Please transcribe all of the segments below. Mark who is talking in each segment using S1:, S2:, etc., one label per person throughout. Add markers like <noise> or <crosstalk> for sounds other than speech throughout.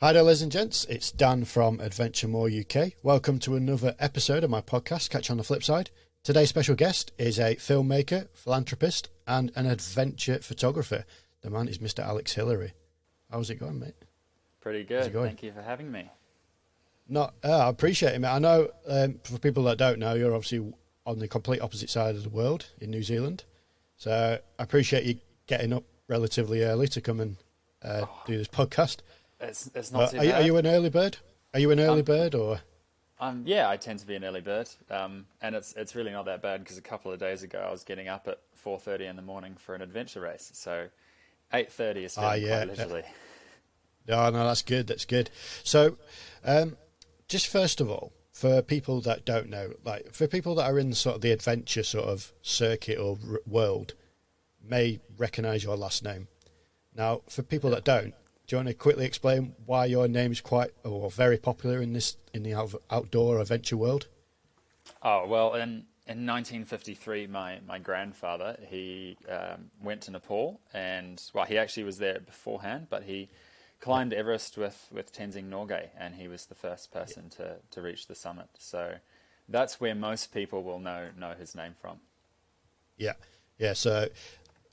S1: Hi there, ladies and gents. It's Dan from Adventure More UK. Welcome to another episode of my podcast, Catch on the Flip Side. Today's special guest is a filmmaker, philanthropist, and an adventure photographer. The man is Mr. Alex Hillary. How's it going, mate?
S2: Pretty good.
S1: going?
S2: Thank you for having me.
S1: Not, uh, I appreciate it, mate. I know um, for people that don't know, you're obviously on the complete opposite side of the world in New Zealand. So I appreciate you getting up relatively early to come and uh, do this podcast.
S2: It's it's not too
S1: are, you-
S2: bad.
S1: are you an early bird? Are you an early
S2: Um,
S1: bird or?
S2: Um, yeah, I tend to be an early bird, um, and it's it's really not that bad because a couple of days ago I was getting up at four thirty in the morning for an adventure race. So eight thirty is
S1: Ah, yeah.
S2: quite leisurely. <laughs>
S1: No, no, that's good. That's good. So, um, just first of all, for people that don't know, like for people that are in sort of the adventure sort of circuit or r- world, may recognise your last name. Now, for people that don't, do you want to quickly explain why your name is quite or very popular in this in the out, outdoor adventure world?
S2: Oh well, in in 1953, my my grandfather he um, went to Nepal, and well, he actually was there beforehand, but he climbed Everest with with Tenzing Norgay, and he was the first person to to reach the summit. So that's where most people will know know his name from.
S1: Yeah, yeah. So,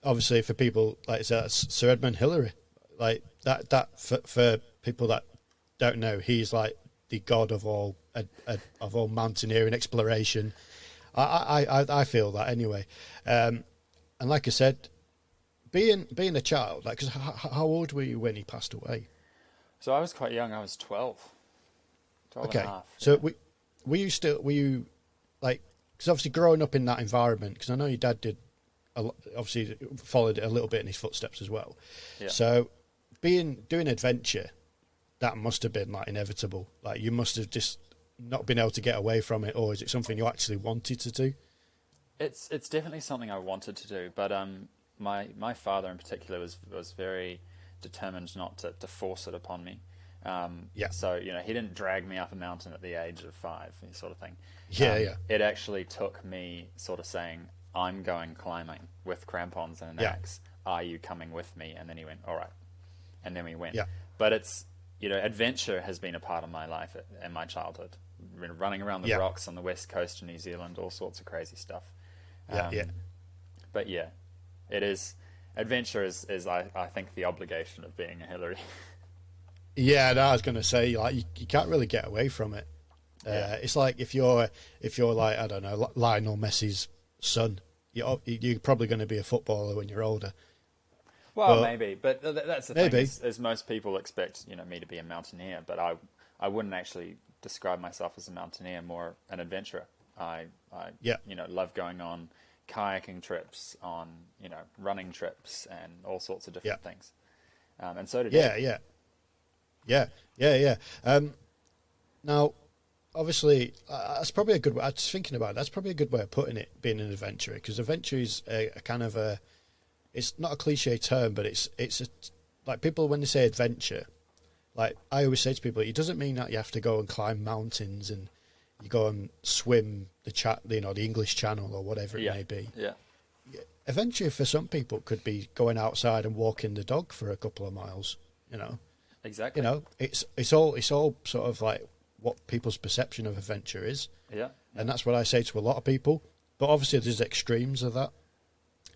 S1: obviously, for people like Sir Edmund Hillary, like that. That for, for people that don't know, he's like the god of all uh, uh, of all mountaineering exploration. I I I, I feel that anyway. Um, and like I said, being being a child, like, 'cause how, how old were you when he passed away?
S2: So I was quite young. I was 12. 12
S1: Okay,
S2: and a half.
S1: so we, were you still were you like because obviously growing up in that environment because I know your dad did a, obviously followed a little bit in his footsteps as well.
S2: Yeah.
S1: So being doing adventure, that must have been like inevitable. Like you must have just not been able to get away from it, or is it something you actually wanted to do?
S2: It's it's definitely something I wanted to do, but um, my my father in particular was was very determined not to, to force it upon me. Um,
S1: Yeah.
S2: So you know, he didn't drag me up a mountain at the age of five, sort of thing.
S1: Yeah,
S2: Um,
S1: yeah.
S2: It actually took me sort of saying, "I'm going climbing with crampons and an
S1: Yeah.
S2: axe. Are you coming with me?" And then he went, "All right." And then we went.
S1: Yeah.
S2: But it's you know, adventure has been a part of my life and my childhood. Running around the
S1: Yeah.
S2: rocks on the west coast of New Zealand, all sorts of crazy stuff.
S1: Yeah,
S2: Um,
S1: yeah.
S2: But yeah, it is adventure is, is I, I think the obligation of being a Hillary. <laughs>
S1: Yeah, no, I was going to say like you, you can't really get away from it. Uh,
S2: Yeah.
S1: It's like if you're if you're like I don't know Lionel Messi's son, you're you're probably going to be a footballer when you're older.
S2: Well,
S1: Well,
S2: maybe, but th- th- that's the
S1: maybe.
S2: thing. Is, is most people expect you know me to be a mountaineer, but I I wouldn't actually describe myself as a mountaineer, more an adventurer. I I
S1: Yeah.
S2: you know love going on kayaking trips, on you know running trips, and all sorts of different
S1: Yeah.
S2: things. Um, and so did
S1: Yeah,
S2: he.
S1: yeah, yeah, yeah, yeah. Um, now, obviously, uh, that's probably a good. way I was thinking about it, that's probably a good way of putting it. Being an adventurer, because adventure is a, a kind of a. It's not a cliche term, but it's it's a, like people when they say adventure, like I always say to people, it doesn't mean that you have to go and climb mountains and you go and swim the chat, you know, the English Channel or whatever it
S2: yeah,
S1: may be.
S2: yeah.
S1: Adventure for some people could be going outside and walking the dog for a couple of miles. You know,
S2: Exactly.
S1: you know it's it's all it's all sort of like what people's perception of adventure is
S2: Yeah.
S1: and that's what i say to a lot of people but obviously there's extremes of that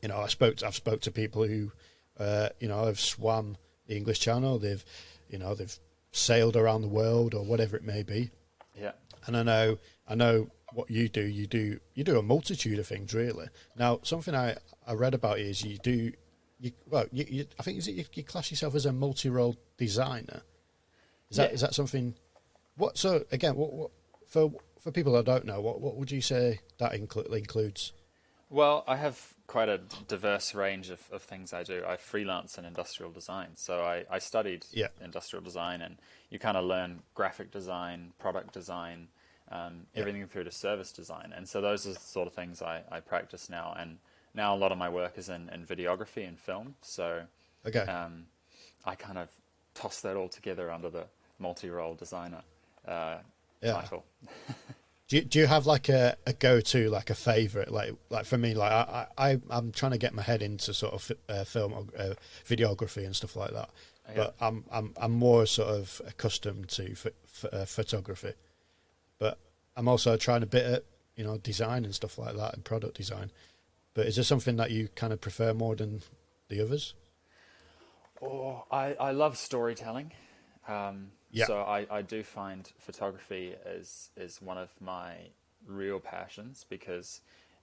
S1: you know i spoke to, i've spoke to people who uh, you know have swam the english channel. They've you know they've sailed around the world or whatever it may be.
S2: Yeah.
S1: and i know i know what you do. You do you do a multitude of things really. Now something i i read about is you do you well you, you i think is it you, you class yourself as a multi-role designer? Is that
S2: Yeah.
S1: is that something what so again what, what for for people that don't know what what would you say that inclu- includes?
S2: Well, I have quite a diverse range of, of things I do. I freelance in industrial design. So I, I studied
S1: Yeah.
S2: industrial design, and you kind of learn graphic design, product design, um, everything through to service design. And so those are the sort of things I, I practice now. And now a lot of my work is in, in videography and film. So
S1: okay
S2: um, I kind of toss that all together under the multi role designer uh,
S1: Yeah.
S2: title. <laughs>
S1: Do you, do you have like a, a go to like a favorite like like for me like I, I I'm trying to get my head into sort of uh, film uh, videography and stuff like that,
S2: Yeah.
S1: but I'm I'm I'm more sort of accustomed to ph- ph- uh, photography, but I'm also trying a bit at you know design and stuff like that and product design. But is there something that you kind of prefer more than the others?
S2: Oh, I, I love storytelling. Um,
S1: Yeah.
S2: So I, I do find photography is is one of my real passions because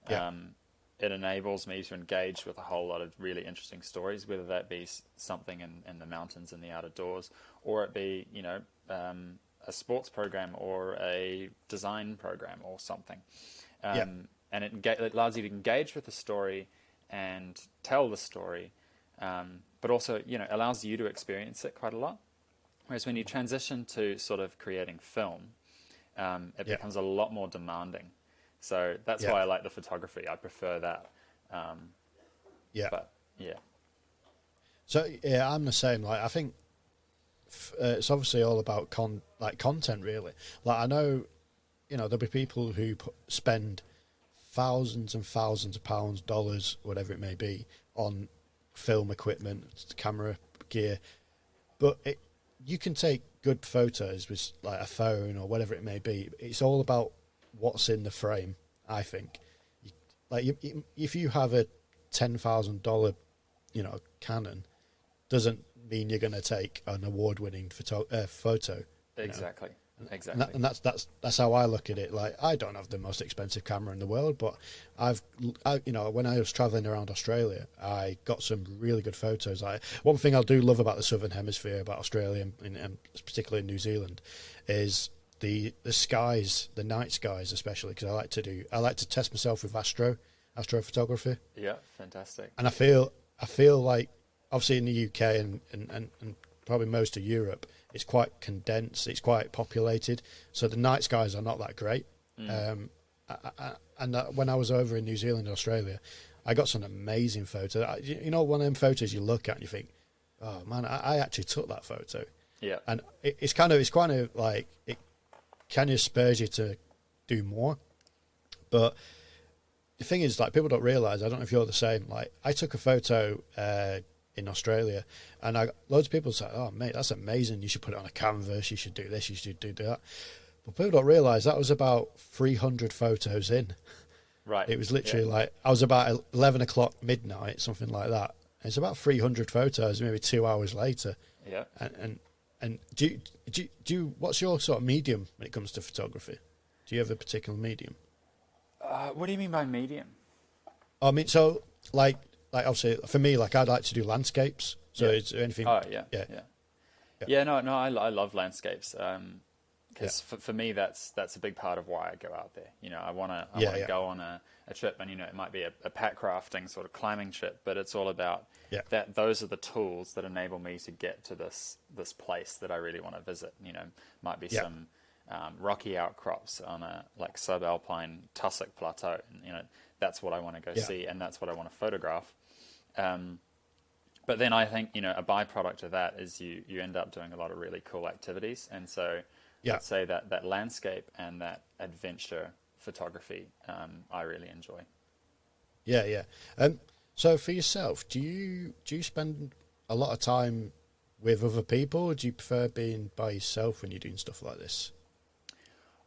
S1: Yeah.
S2: um, it enables me to engage with a whole lot of really interesting stories, whether that be something in, in the mountains in the outer doors, or it be you know um, a sports program or a design program or something. Um,
S1: Yeah.
S2: And it, enga- it allows you to engage with the story and tell the story, um, but also you know allows you to experience it quite a lot. Whereas when you transition to sort of creating film, um, it
S1: Yeah.
S2: becomes a lot more demanding. So that's
S1: Yeah.
S2: why I like the photography. I prefer that. Um,
S1: Yeah.
S2: but yeah,
S1: So yeah, I'm the same. Like I think f- uh, it's obviously all about con like content really. Like I know, you know, there'll be people who put, spend thousands and thousands of pounds, dollars, whatever it may be, on film equipment, camera gear, but it, you can take good photos with like a phone or whatever it may be. It's all about what's in the frame. I think, like if you have a ten thousand dollar, you know, Canon, doesn't mean you're going to take an award-winning photo. Uh, photo you know.
S2: Exactly,
S1: And, that, and that's that's that's how I look at it. Like I don't have the most expensive camera in the world, but I've I, you know when I was traveling around Australia, I got some really good photos. Like one thing I do love about the Southern Hemisphere, about Australia and, and, and particularly New Zealand, is the the skies, the night skies, especially because I like to do I like to test myself with astro astrophotography
S2: yeah, fantastic.
S1: and I feel I feel like obviously in the UK and, and, and, and probably most of Europe, it's quite condensed, it's quite populated, so the night skies are not that great. Um, I, I, and uh, when I was over in New Zealand Australia, I got some amazing photos. I- You know, one of them photos you look at and you think, "Oh man, I, I actually took that photo."
S2: Yeah,
S1: and it, it's kind of it's kind of like it kind of spurs you to do more. But the thing is, like people don't realize. I don't know if you're the same. Like I took a photo uh, in Australia, and I loads of people say, "Oh mate, that's amazing! You should put it on a canvas. You should do this. You should do that." But people don't realize that was about 300 photos in.
S2: right.
S1: It was literally
S2: yeah.
S1: like I was about 11 o'clock midnight, something like that. It's about 300 photos, maybe two hours later
S2: yeah.
S1: and and, and do, you, do you, do you, what's your sort of medium when it comes to photography? Do you have a particular medium?
S2: Uh, what do you mean by medium?
S1: I mean, so like like obviously for me, like I'd like to do landscapes. So
S2: Yeah.
S1: is there anything?
S2: Oh yeah,
S1: yeah.
S2: yeah,
S1: Yeah.
S2: yeah. no, no, I, I love landscapes. Um, because
S1: Yeah.
S2: for, for me, that's that's a big part of why I go out there. You know, I want to I
S1: Yeah,
S2: want to
S1: yeah.
S2: go on a, a trip, and you know, it might be a, a packrafting sort of climbing trip, but it's all about
S1: Yeah.
S2: that. Those are the tools that enable me to get to this this place that I really want to visit. You know, might be some um, rocky outcrops on a like subalpine tussock plateau, and you know, that's what I want to go
S1: Yeah.
S2: see, and that's what I want to photograph. Um, but then I think you know a byproduct of that is you you end up doing a lot of really cool activities, and so
S1: Yeah.
S2: let's say that that landscape and that adventure photography um, I really enjoy.
S1: Yeah, yeah. Um, so for yourself, do you do you spend a lot of time with other people, or do you prefer being by yourself when you're doing stuff like this?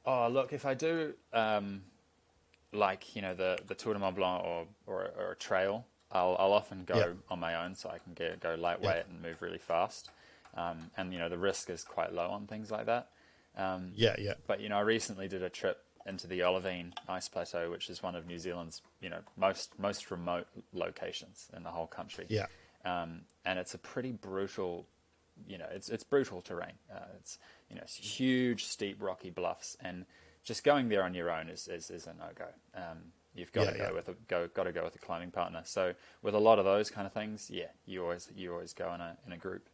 S2: Oh, look, if I do um, like you know the the Tour de Mont Blanc or or, or a trail, I'll I'll often go
S1: Yeah.
S2: on my own, so I can get go lightweight and move really fast. Um, and you know the risk is quite low on things like that. Um,
S1: Yeah, yeah,
S2: But you know, I recently did a trip into the Olivine Ice Plateau, which is one of New Zealand's you know most most remote locations in the whole country.
S1: yeah,
S2: Um, and it's a pretty brutal, you know, it's it's brutal terrain. Uh, it's you know, it's huge, steep, rocky bluffs, and just going there on your own is is, is a no go. Um, you've got
S1: Yeah,
S2: to go
S1: yeah.
S2: with a go got to go with a climbing partner. So with a lot of those kind of things, yeah, you always you always go in a in a group.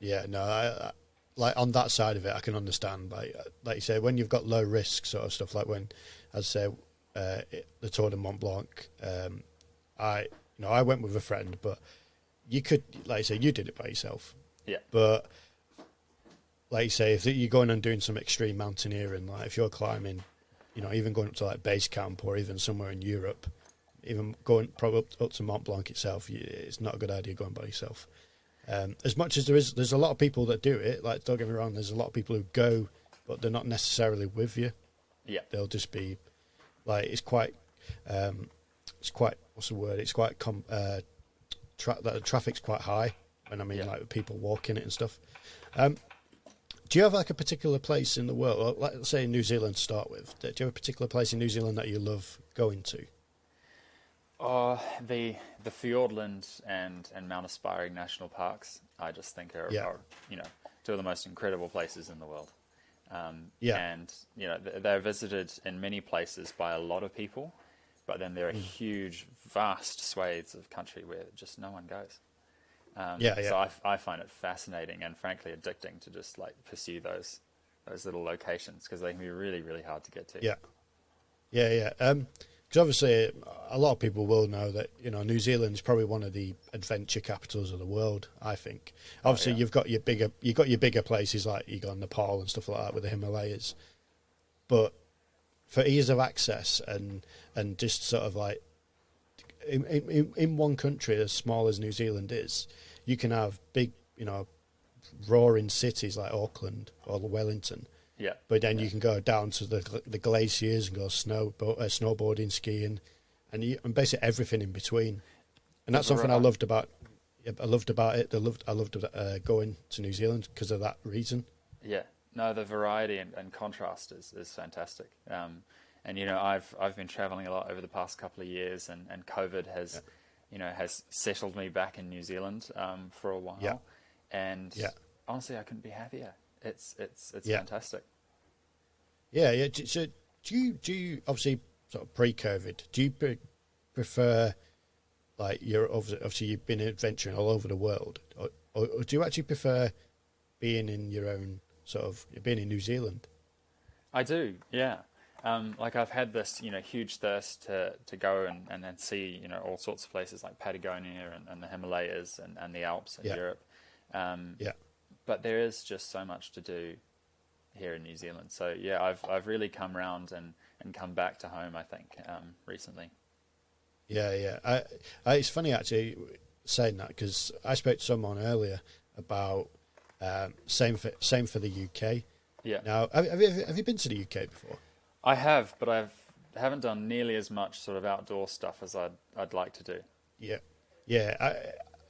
S1: yeah. No, I, I, like on that side of it, I can understand. Like, uh, like you say, when you've got low risk sort of stuff, like when, as I say, uh, it, the Tour de Mont Blanc, um, I, you know, I went with a friend, but you could, like you say, you did it by yourself.
S2: Yeah.
S1: But like you say, if you're going and doing some extreme mountaineering, like if you're climbing you know, even going up to like base camp or even somewhere in Europe, even going probably up, up to Mont Blanc itself, it's not a good idea going by yourself. Um, as much as there is, there's a lot of people that do it. Like, don't get me wrong, there's a lot of people who go, but they're not necessarily with you.
S2: Yeah.
S1: They'll just be like, it's quite, um, it's quite, what's the word? It's quite, com- uh, tra- the traffic's quite high. And I mean,
S2: Yeah.
S1: like people walking it and stuff. Um, do you have like a particular place in the world, or let's say in New Zealand to start with? Do you have a particular place in New Zealand that you love going to?
S2: Oh, the the Fiordland and, and Mount Aspiring national parks, I just think are,
S1: Yeah.
S2: are you know two of the most incredible places in the world. Um,
S1: Yeah.
S2: and you know they're visited in many places by a lot of people, but then there are
S1: Mm.
S2: huge, vast swathes of country where just no one goes. Um,
S1: Yeah, yeah.
S2: So I find it fascinating and frankly addicting to just like pursue those those little locations because they can be really really hard to get to.
S1: Yeah, yeah, yeah. Because obviously, a lot of people will know that you know New Zealand is probably one of the adventure capitals of the world. I think. Obviously,
S2: yeah.
S1: you've got your bigger, you've got your bigger places like you got Nepal and stuff like that with the Himalayas, but for ease of access and and just sort of like in, in, in one country as small as New Zealand is, you can have big, you know, roaring cities like Auckland or Wellington,
S2: Yeah.
S1: but then you can go down to the the glaciers and go snow uh, snowboarding, skiing, and you, and basically everything in between. And that's something I loved about. I loved about it. I loved I loved uh, going to New Zealand because of that reason.
S2: Yeah, no, the variety and, and contrast is, is fantastic. Um, and you know, I've I've been traveling a lot over the past couple of years, and, and COVID has, you know, has settled me back in New Zealand um, for a while.
S1: Yeah.
S2: And
S1: Yeah.
S2: honestly, I couldn't be happier. It's it's it's
S1: Yeah.
S2: fantastic.
S1: Yeah, yeah. So do you do you obviously sort of pre-COVID? Do you pre- prefer like you're obviously, obviously you've been adventuring all over the world, or, or, or do you actually prefer being in your own sort of being in New Zealand?
S2: I do, yeah. Um, like I've had this, you know, huge thirst to, to go and, and then see, you know, all sorts of places like Patagonia and, and the Himalayas and, and the Alps in
S1: Yeah.
S2: Europe. Um,
S1: Yeah.
S2: but there is just so much to do here in New Zealand. So yeah, I've I've really come round and, and come back to home. I think um, recently.
S1: Yeah, yeah. I, I, it's funny actually saying that because I spoke to someone earlier about um, same for same for the UK.
S2: Yeah,
S1: Now, have, have you have you been to the UK before?
S2: I have, but I've haven't done nearly as much sort of outdoor stuff as I'd I'd like to do.
S1: Yeah, yeah. I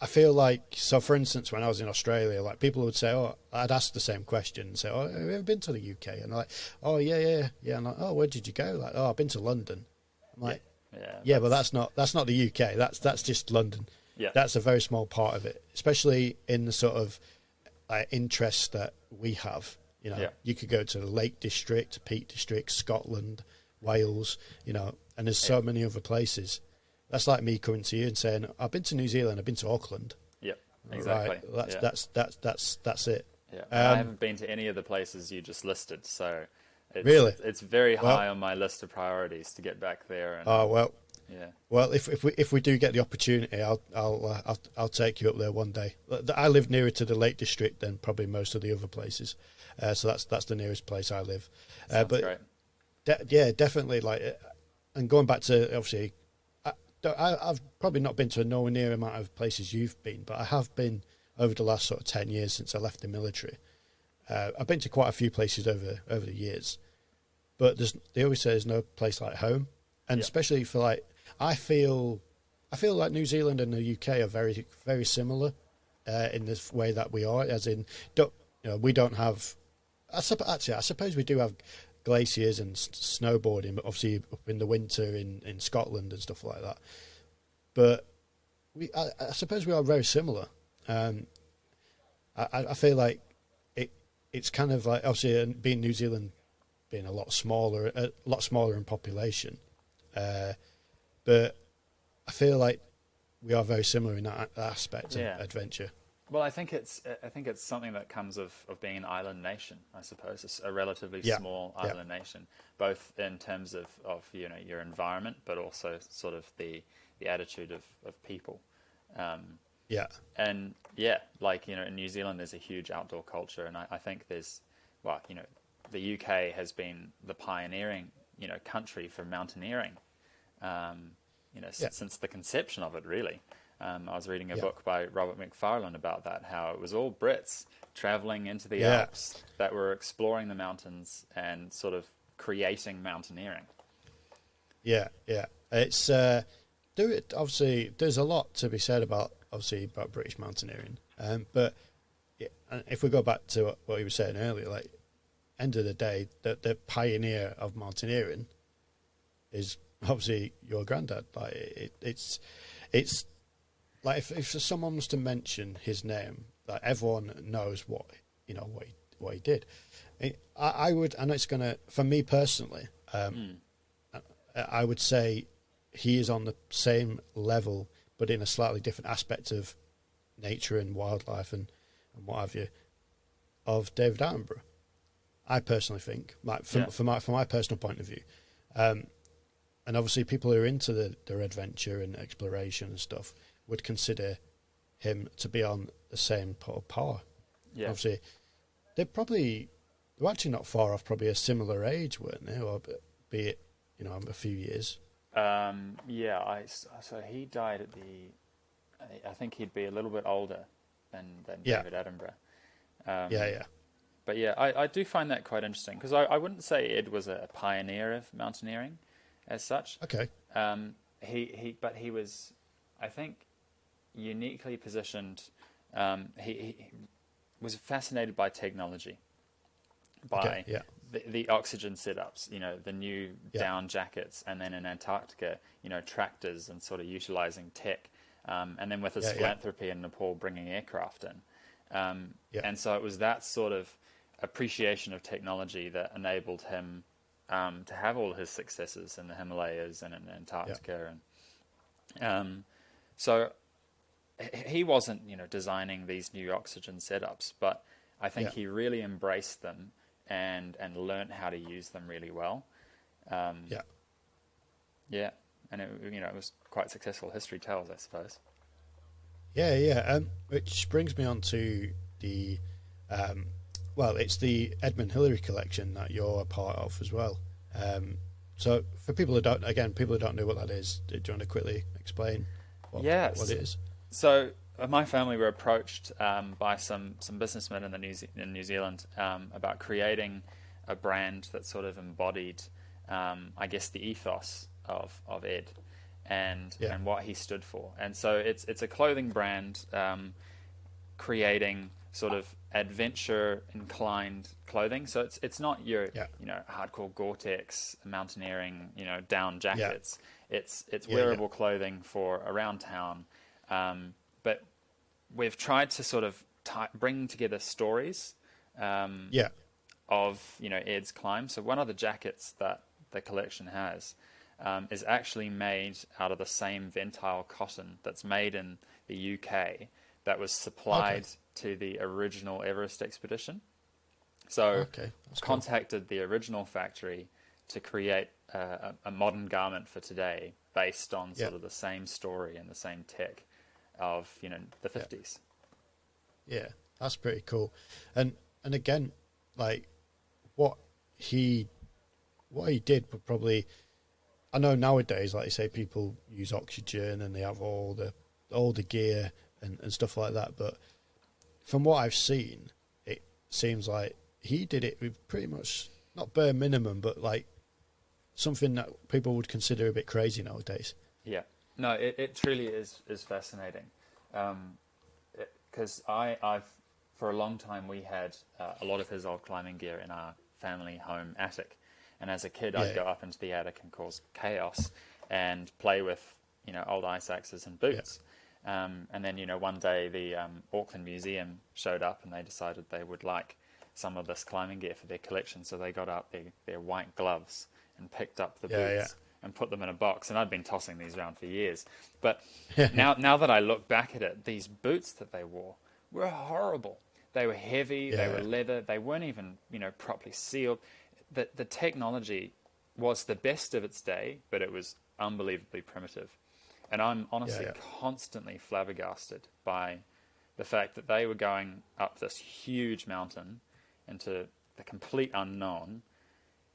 S1: I feel like so. For instance, when I was in Australia, like people would say, "Oh," I'd ask the same question and say, "Oh, have you ever been to the UK?" And like, "Oh, yeah, yeah, yeah." And like, "Oh, where did you go?" Like, "Oh, I've been to London." I'm like,
S2: Yeah,
S1: "Yeah, but that's not that's not the UK. That's that's just London.
S2: yeah,
S1: That's a very small part of it, especially in the sort of uh, interests that we have. You know,
S2: Yeah.
S1: you could go to the Lake District, Peak District, Scotland, Wales. You know, and there's so many other places. That's like me coming to you and saying, "I've been to New Zealand. I've been to Auckland."
S2: yeah, exactly.
S1: Right. That's
S2: yeah.
S1: that's that's that's that's it.
S2: Yeah, and I
S1: Um,
S2: haven't been to any of the places you just listed, so it's,
S1: Really?
S2: it's very
S1: Well-
S2: high on my list of priorities to get back there. And
S1: Oh well,
S2: yeah,
S1: well if if we if we do get the opportunity, I'll I'll uh, I'll I'll take you up there one day. I live nearer to the Lake District than probably most of the other places, uh, so that's that's the nearest place I live. Uh, but de- yeah, definitely like, uh, and going back to obviously, I, I, I've probably not been to a nowhere near amount of places you've been, but I have been over the last sort of ten years since I left the military. Uh, I've been to quite a few places over over the years, but there's they always say there's no place like home, and
S2: Yeah.
S1: especially for like I feel, I feel like New Zealand and the UK are very very similar uh, in this way that we are, as in don't you know we don't have. I supp- actually, I suppose we do have glaciers and s- snowboarding, but obviously up in the winter in, in Scotland and stuff like that. But we, I, I suppose we are very similar. Um, I, I feel like it. It's kind of like obviously uh, being New Zealand, being a lot smaller, a lot smaller in population, uh, but I feel like we are very similar in that aspect
S2: Yeah.
S1: of adventure.
S2: Well, I think it's I think it's something that comes of, of being an island nation. I suppose it's a relatively
S1: Yeah.
S2: small
S1: Yeah.
S2: island nation, both in terms of, of you know your environment, but also sort of the the attitude of of people. Um,
S1: Yeah,
S2: and yeah, like you know, in New Zealand, there's a huge outdoor culture, and I, I think there's, well, you know, the UK has been the pioneering you know country for mountaineering. Um, you know,
S1: Yeah.
S2: s- since the conception of it, really. Um, I was reading a
S1: Yeah.
S2: book by Robert Macfarlane about that, how it was all Brits traveling into the
S1: Yeah.
S2: Alps that were exploring the mountains and sort of creating mountaineering.
S1: Yeah, yeah. It's uh, do it. Obviously, there's a lot to be said about obviously about British mountaineering. Um, but yeah, if we go back to what you were saying earlier, like end of the day, the the pioneer of mountaineering is obviously your granddad. Like it, it's it's like if if someone was to mention his name, like everyone knows what you know what he, what he did. I, I would, and it's gonna for me personally. Um, I would say he is on the same level, but in a slightly different aspect of nature and wildlife and, and what have you, of David Attenborough. I personally think, like from,
S2: Yeah.
S1: from my from my personal point of view, um, and obviously people who are into the, their adventure and exploration and stuff would consider him to be on the same pot of par.
S2: Yeah.
S1: Obviously, they're probably they're actually not far off, probably a similar age, weren't they? Or be it you know a few years.
S2: Um, yeah, I, so he died at the. I- I think he'd be a little bit older than, than
S1: Yeah.
S2: David Attenborough. Um,
S1: Yeah, yeah,
S2: But yeah, I, I do find that quite interesting because I, I wouldn't say Ed was a pioneer of mountaineering as such.
S1: okay,
S2: Um, he, he, but he was, I think, uniquely positioned. Um, he, he was fascinated by technology, by
S1: Okay, yeah.
S2: the, the oxygen setups, you know, the new
S1: Yeah.
S2: down jackets, and then in Antarctica, you know, tractors and sort of utilizing tech, um, and then with his
S1: Yeah,
S2: philanthropy in Nepal, bringing aircraft in. Um. And so it was that sort of appreciation of technology that enabled him um, to have all his successes in the Himalayas and in Antarctica, and um, so he wasn't, you know, designing these new oxygen setups, but I think
S1: Yeah.
S2: he really embraced them and and learned how to use them really well. Um,
S1: yeah.
S2: yeah, and it, you know, it was quite successful. History tells, I suppose.
S1: Yeah, yeah. Um, which brings me on to the, um, well, it's the Edmund Hillary collection that you're a part of as well. Um, so for people who don't, again, people who don't know what that is, do you want to quickly explain what,
S2: Yes.
S1: what it is?
S2: So uh, my family were approached um, by some some businessmen in the New Ze- in New Zealand um, about creating a brand that sort of embodied, um, I guess, the ethos of of Ed and
S1: Yeah.
S2: and what he stood for. And so it's it's a clothing brand um, creating sort of adventure inclined clothing. So it's it's not your
S1: Yeah.
S2: you know hardcore Gore-Tex mountaineering you know down jackets. It's it's
S1: Yeah, yeah.
S2: wearable clothing for around town. Um, but we've tried to sort of ti bring together stories um,
S1: Yeah,
S2: of you know Ed's climb. So one of the jackets that the collection has um, is actually made out of the same ventile cotton that's made in the UK that was supplied
S1: Okay.
S2: to the original Everest expedition. So
S1: Okay, that's cool.
S2: contacted the original factory to create a, a, a modern garment for today based on sort
S1: Yeah.
S2: of the same story and the same tech of you know the
S1: Yeah.
S2: 50s.
S1: Yeah, that's pretty cool. And and again, like what he what he did would probably I know nowadays, like you say, people use oxygen and they have all the all the gear and, and stuff like that. But from what I've seen, it seems like he did it with pretty much not bare minimum, but like something that people would consider a bit crazy nowadays.
S2: Yeah, no, it, it truly is is fascinating, because I I've for a long time we had uh, a lot of his old climbing gear in our family home attic, and as a kid
S1: Yeah.
S2: I'd go up into the attic and cause chaos and play with you know old ice axes and boots. Um, and then you know one day the um, Auckland Museum showed up and they decided they would like some of this climbing gear for their collection, so they got out their, their white gloves and picked up the
S1: Yeah,
S2: boots
S1: yeah.
S2: And put them in a box. And I'd been tossing these around for years. But <laughs> now, now that I look back at it, these boots that they wore were horrible. They were heavy. They were leather. They weren't even, you know, properly sealed. The the technology was the best of its day, but it was unbelievably primitive. And I'm honestly
S1: yeah.
S2: constantly flabbergasted by the fact that they were going up this huge mountain into the complete unknown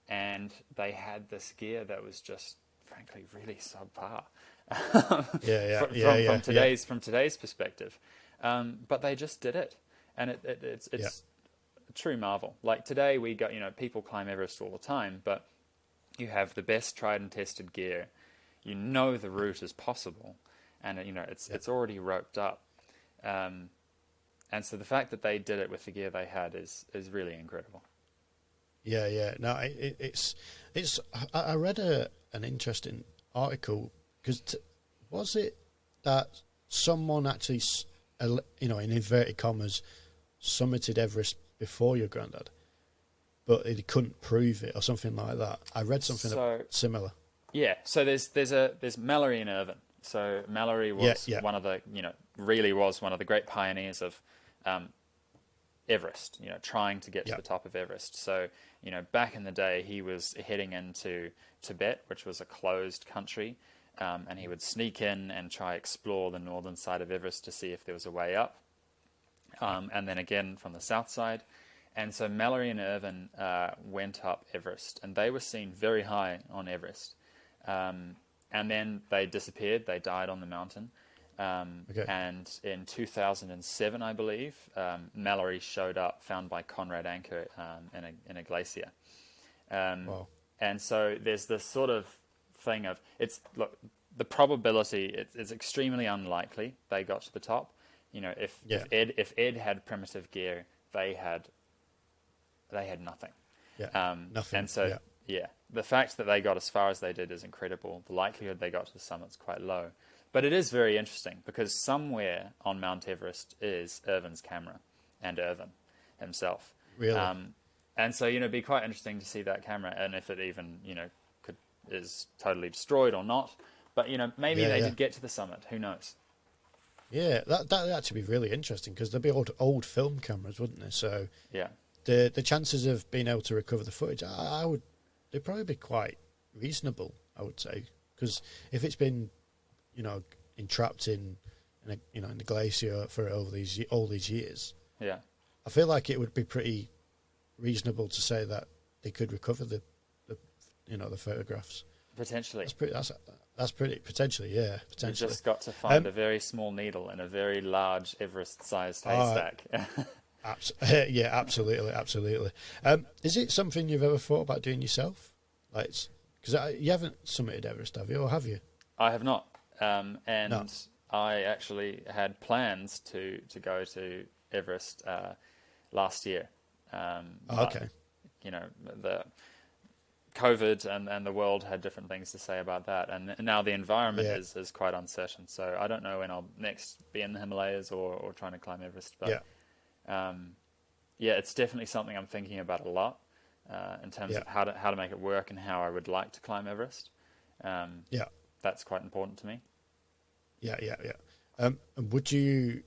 S2: and they had this gear that was just, frankly, really subpar.
S1: Yeah, yeah, <laughs>
S2: from,
S1: yeah,
S2: from,
S1: yeah,
S2: from today's from today's perspective, um, but they just did it, and it, it, it's it's a true marvel. Like today, we got you know people climb Everest all the time, but you have the best tried and tested gear. You know the route is possible, and you know it's it's already roped up. Um, and so the fact that they did it with the gear they had is is really incredible.
S1: Yeah, yeah. No, it, it, it's it's. I, I read a an interesting article because t- was it that someone actually, you know, in inverted commas, summited Everest before your granddad, but he couldn't prove it or something like that. I read something
S2: So-
S1: similar.
S2: Yeah, so there's there's a there's Mallory and Irvine. So Mallory was
S1: Yeah, yeah.
S2: one of the you know really was one of the great pioneers of um, Everest. You know, trying to get
S1: Yeah.
S2: to the top of Everest. So you know, back in the day, he was heading into Tibet, which was a closed country, um, and he would sneak in and try explore the northern side of Everest to see if there was a way up. Um, and then again from the south side. And so Mallory and Irvine uh, went up Everest, and they were seen very high on Everest. Um, and then they disappeared. They died on the mountain. Um,
S1: Okay.
S2: And in 2007, I believe, um, Mallory showed up, found by Conrad Anker um, in, a, in a glacier. Um,
S1: Wow.
S2: And so there's this sort of thing of it's look the probability it, it's extremely unlikely they got to the top. You know, if,
S1: Yeah.
S2: if Ed if Ed had primitive gear, they had they had nothing.
S1: Yeah,
S2: Um,
S1: nothing.
S2: And so,
S1: yeah.
S2: yeah. the fact that they got as far as they did is incredible. The likelihood they got to the summit's quite low. But it is very interesting because somewhere on Mount Everest is Irvine's camera and Irvine himself.
S1: Really?
S2: Um, and so, you know, it'd be quite interesting to see that camera and if it even, you know, could is totally destroyed or not. But, you know, maybe
S1: Yeah,
S2: they
S1: yeah.
S2: did get to the summit. Who knows?
S1: Yeah, that that would actually be really interesting because there'd be old old film cameras, wouldn't there? So
S2: Yeah.
S1: the the chances of being able to recover the footage, I, I would, they'd probably be quite reasonable. I would say because if it's been, you know, entrapped in, in a, you know, in the glacier for over these all these years,
S2: Yeah.
S1: I feel like it would be pretty reasonable to say that they could recover the, the you know, the photographs.
S2: Potentially.
S1: That's pretty. That's that's pretty potentially. Yeah,
S2: You
S1: potentially.
S2: just got to find
S1: Um,
S2: a very small needle in a very large Everest-sized haystack. <laughs>
S1: Abs- <laughs> yeah, absolutely, absolutely. Um, is it something you've ever thought about doing yourself? Like, because you haven't summited Everest, have you, or have you?
S2: I have not, um, and
S1: No.
S2: I actually had plans to to go to Everest uh, last year. Um,
S1: Oh,
S2: but,
S1: okay.
S2: You know the COVID and, and the world had different things to say about that, and now the environment
S1: Yeah.
S2: is, is quite uncertain. So I don't know when I'll next be in the Himalayas or, or trying to climb Everest. But
S1: Yeah.
S2: um, yeah, it's definitely something I'm thinking about a lot uh, in terms
S1: Yeah.
S2: of how to how to make it work and how I would like to climb Everest. Um,
S1: Yeah,
S2: that's quite important to me.
S1: yeah, yeah, yeah. Um, and would you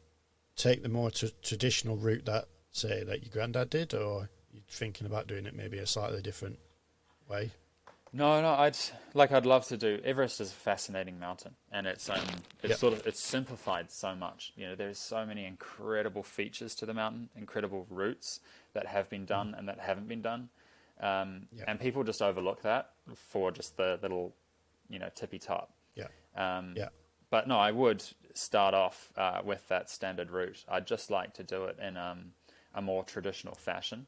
S1: take the more t- traditional route that, say, that your granddad did, or you thinking about doing it maybe a slightly different way?
S2: No, no, I'd like I'd love to do. Everest is a fascinating mountain, and it's um, it's
S1: Yeah.
S2: sort of it's simplified so much. You know, there's so many incredible features to the mountain, incredible routes that have been done and that haven't been done, um,
S1: Yeah.
S2: and people just overlook that for just the little, you know, tippy top.
S1: Yeah,
S2: Um,
S1: yeah,
S2: But no, I would start off uh, with that standard route. I'd just like to do it in um, a more traditional fashion.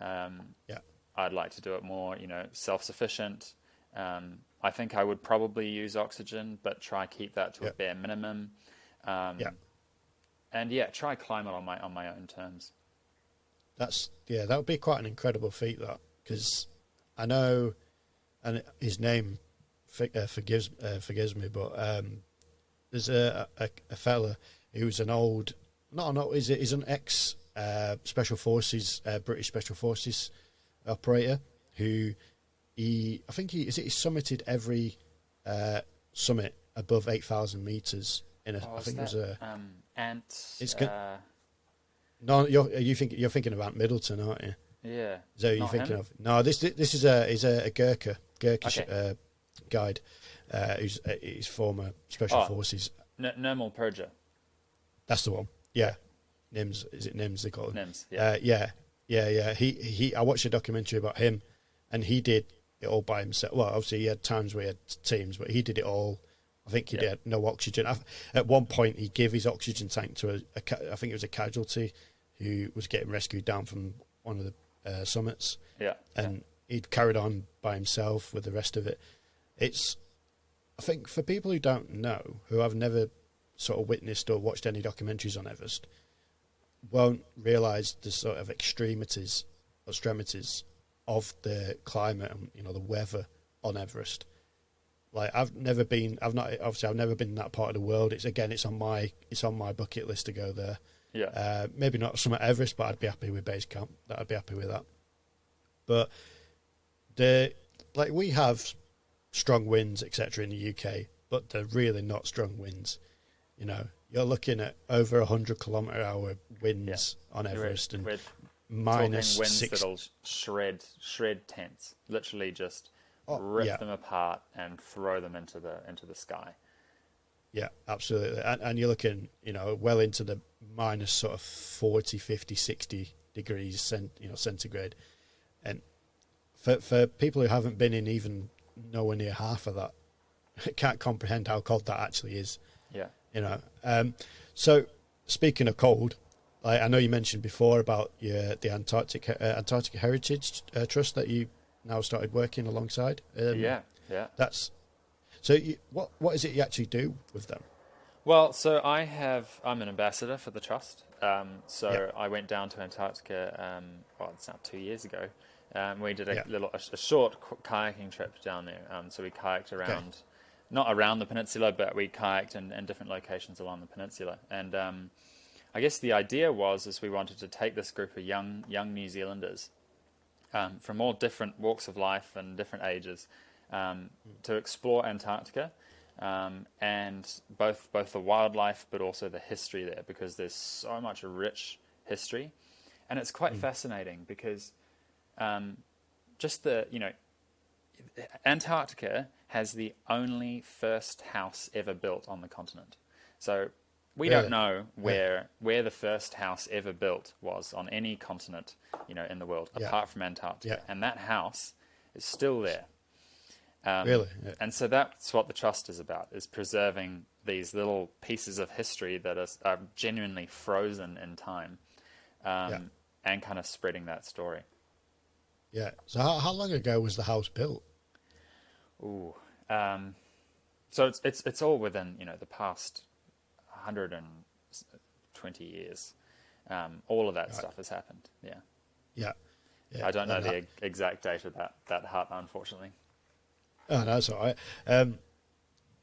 S2: Um,
S1: yeah,
S2: I'd like to do it more, you know, self-sufficient. Um, I think I would probably use oxygen, but try keep that to
S1: Yeah.
S2: a bare minimum. Um,
S1: Yeah.
S2: And yeah, try climb it on my on my own terms.
S1: That's yeah, that would be quite an incredible feat. That because I know, and his name uh, forgives uh, forgives me, but um, there's a, a a fella who's an old, not an old, he's, he's an ex uh, special forces uh, British special forces operator who he I think he is it he summited every uh, summit above eight thousand meters in a
S2: Oh,
S1: I think it was a
S2: um, Ant.
S1: It's good.
S2: uh,
S1: no you're you think you're thinking about Middleton aren't you?
S2: yeah.
S1: So you're thinking
S2: him?
S1: of? No, this this is a is a, a Gurkha Gurkha
S2: Okay.
S1: Guide uh, who's uh, he's former special
S2: Oh.
S1: forces.
S2: N- Nirmal Purja.
S1: That's the one. Yeah, Nims is it Nims they call him?
S2: Nims. Yeah.
S1: Uh, yeah, yeah, yeah. He he. I watched a documentary about him, and he did it all by himself. Well, obviously he had times where he had teams, but he did it all. I think he
S2: Yeah.
S1: did no oxygen. I- At one point, he gave his oxygen tank to a, a I think it was a casualty who was getting rescued down from one of the uh, summits,
S2: Yeah.
S1: and he'd carried on by himself with the rest of it. It's, I think, for people who don't know, who have never sort of witnessed or watched any documentaries on Everest, won't realise the sort of extremities, extremities of the climate and you know the weather on Everest. Like I've never been, I've not obviously I've never been in that part of the world. It's again, it's on my it's on my bucket list to go there.
S2: Yeah.
S1: Uh, maybe not summit Everest, but I'd be happy with base camp. That I'd be happy with that. But the like we have strong winds, etc. in the UK, but they're really not strong winds. You know, you're looking at over hundred kilometre hour winds on
S2: We're-
S1: Everest and
S2: we're
S1: minus
S2: winds
S1: six.
S2: that'll shred shred tents, literally just
S1: Oh,
S2: rip
S1: yeah.
S2: them apart and throw them into the into the sky.
S1: Yeah, absolutely. And, and you're looking, you know, well into the minus sort of 40, 50, 60 degrees cent, you know, centigrade. And for for people who haven't been in even nowhere near half of that, I <laughs> can't comprehend how cold that actually is.
S2: Yeah.
S1: You know. Um, so speaking of cold, I, I know you mentioned before about your the Antarctic uh, Antarctic Heritage uh, Trust that you now started working alongside. Um,
S2: yeah. Yeah.
S1: That's so. You, what what is it you actually do with them?
S2: Well, so I have. I'm an ambassador for the trust. Um, so
S1: Yeah.
S2: I went down to Antarctica. Um, well, it's now two years ago. Um, we did a
S1: Yeah.
S2: little, a, a short kayaking trip down there. Um, so we kayaked around, not around the peninsula, but we kayaked in, in different locations along the peninsula. And um, I guess the idea was, is we wanted to take this group of young young New Zealanders um, from all different walks of life and different ages um, to explore Antarctica um, and both both the wildlife but also the history there because there's so much rich history and it's quite fascinating because um, just the you know Antarctica has the only first house ever built on the continent so we
S1: Really?
S2: don't know where where the first house ever built was on any continent, you know, in the world
S1: Yeah.
S2: apart from Antarctica,
S1: Yeah.
S2: and that house is still there. Um,
S1: Really? Yeah.
S2: And so that's what the trust is about: is preserving these little pieces of history that are, are genuinely frozen in time, um,
S1: Yeah.
S2: and kind of spreading that story.
S1: Yeah. So how, how long ago was the house built?
S2: Ooh. Um, so it's it's it's all within you know the past 120 years. Um, all of that stuff has happened. Yeah.
S1: Yeah. yeah.
S2: I don't know
S1: And
S2: the ex- exact date of that that hut, unfortunately.
S1: Oh, no, that's all right. Um,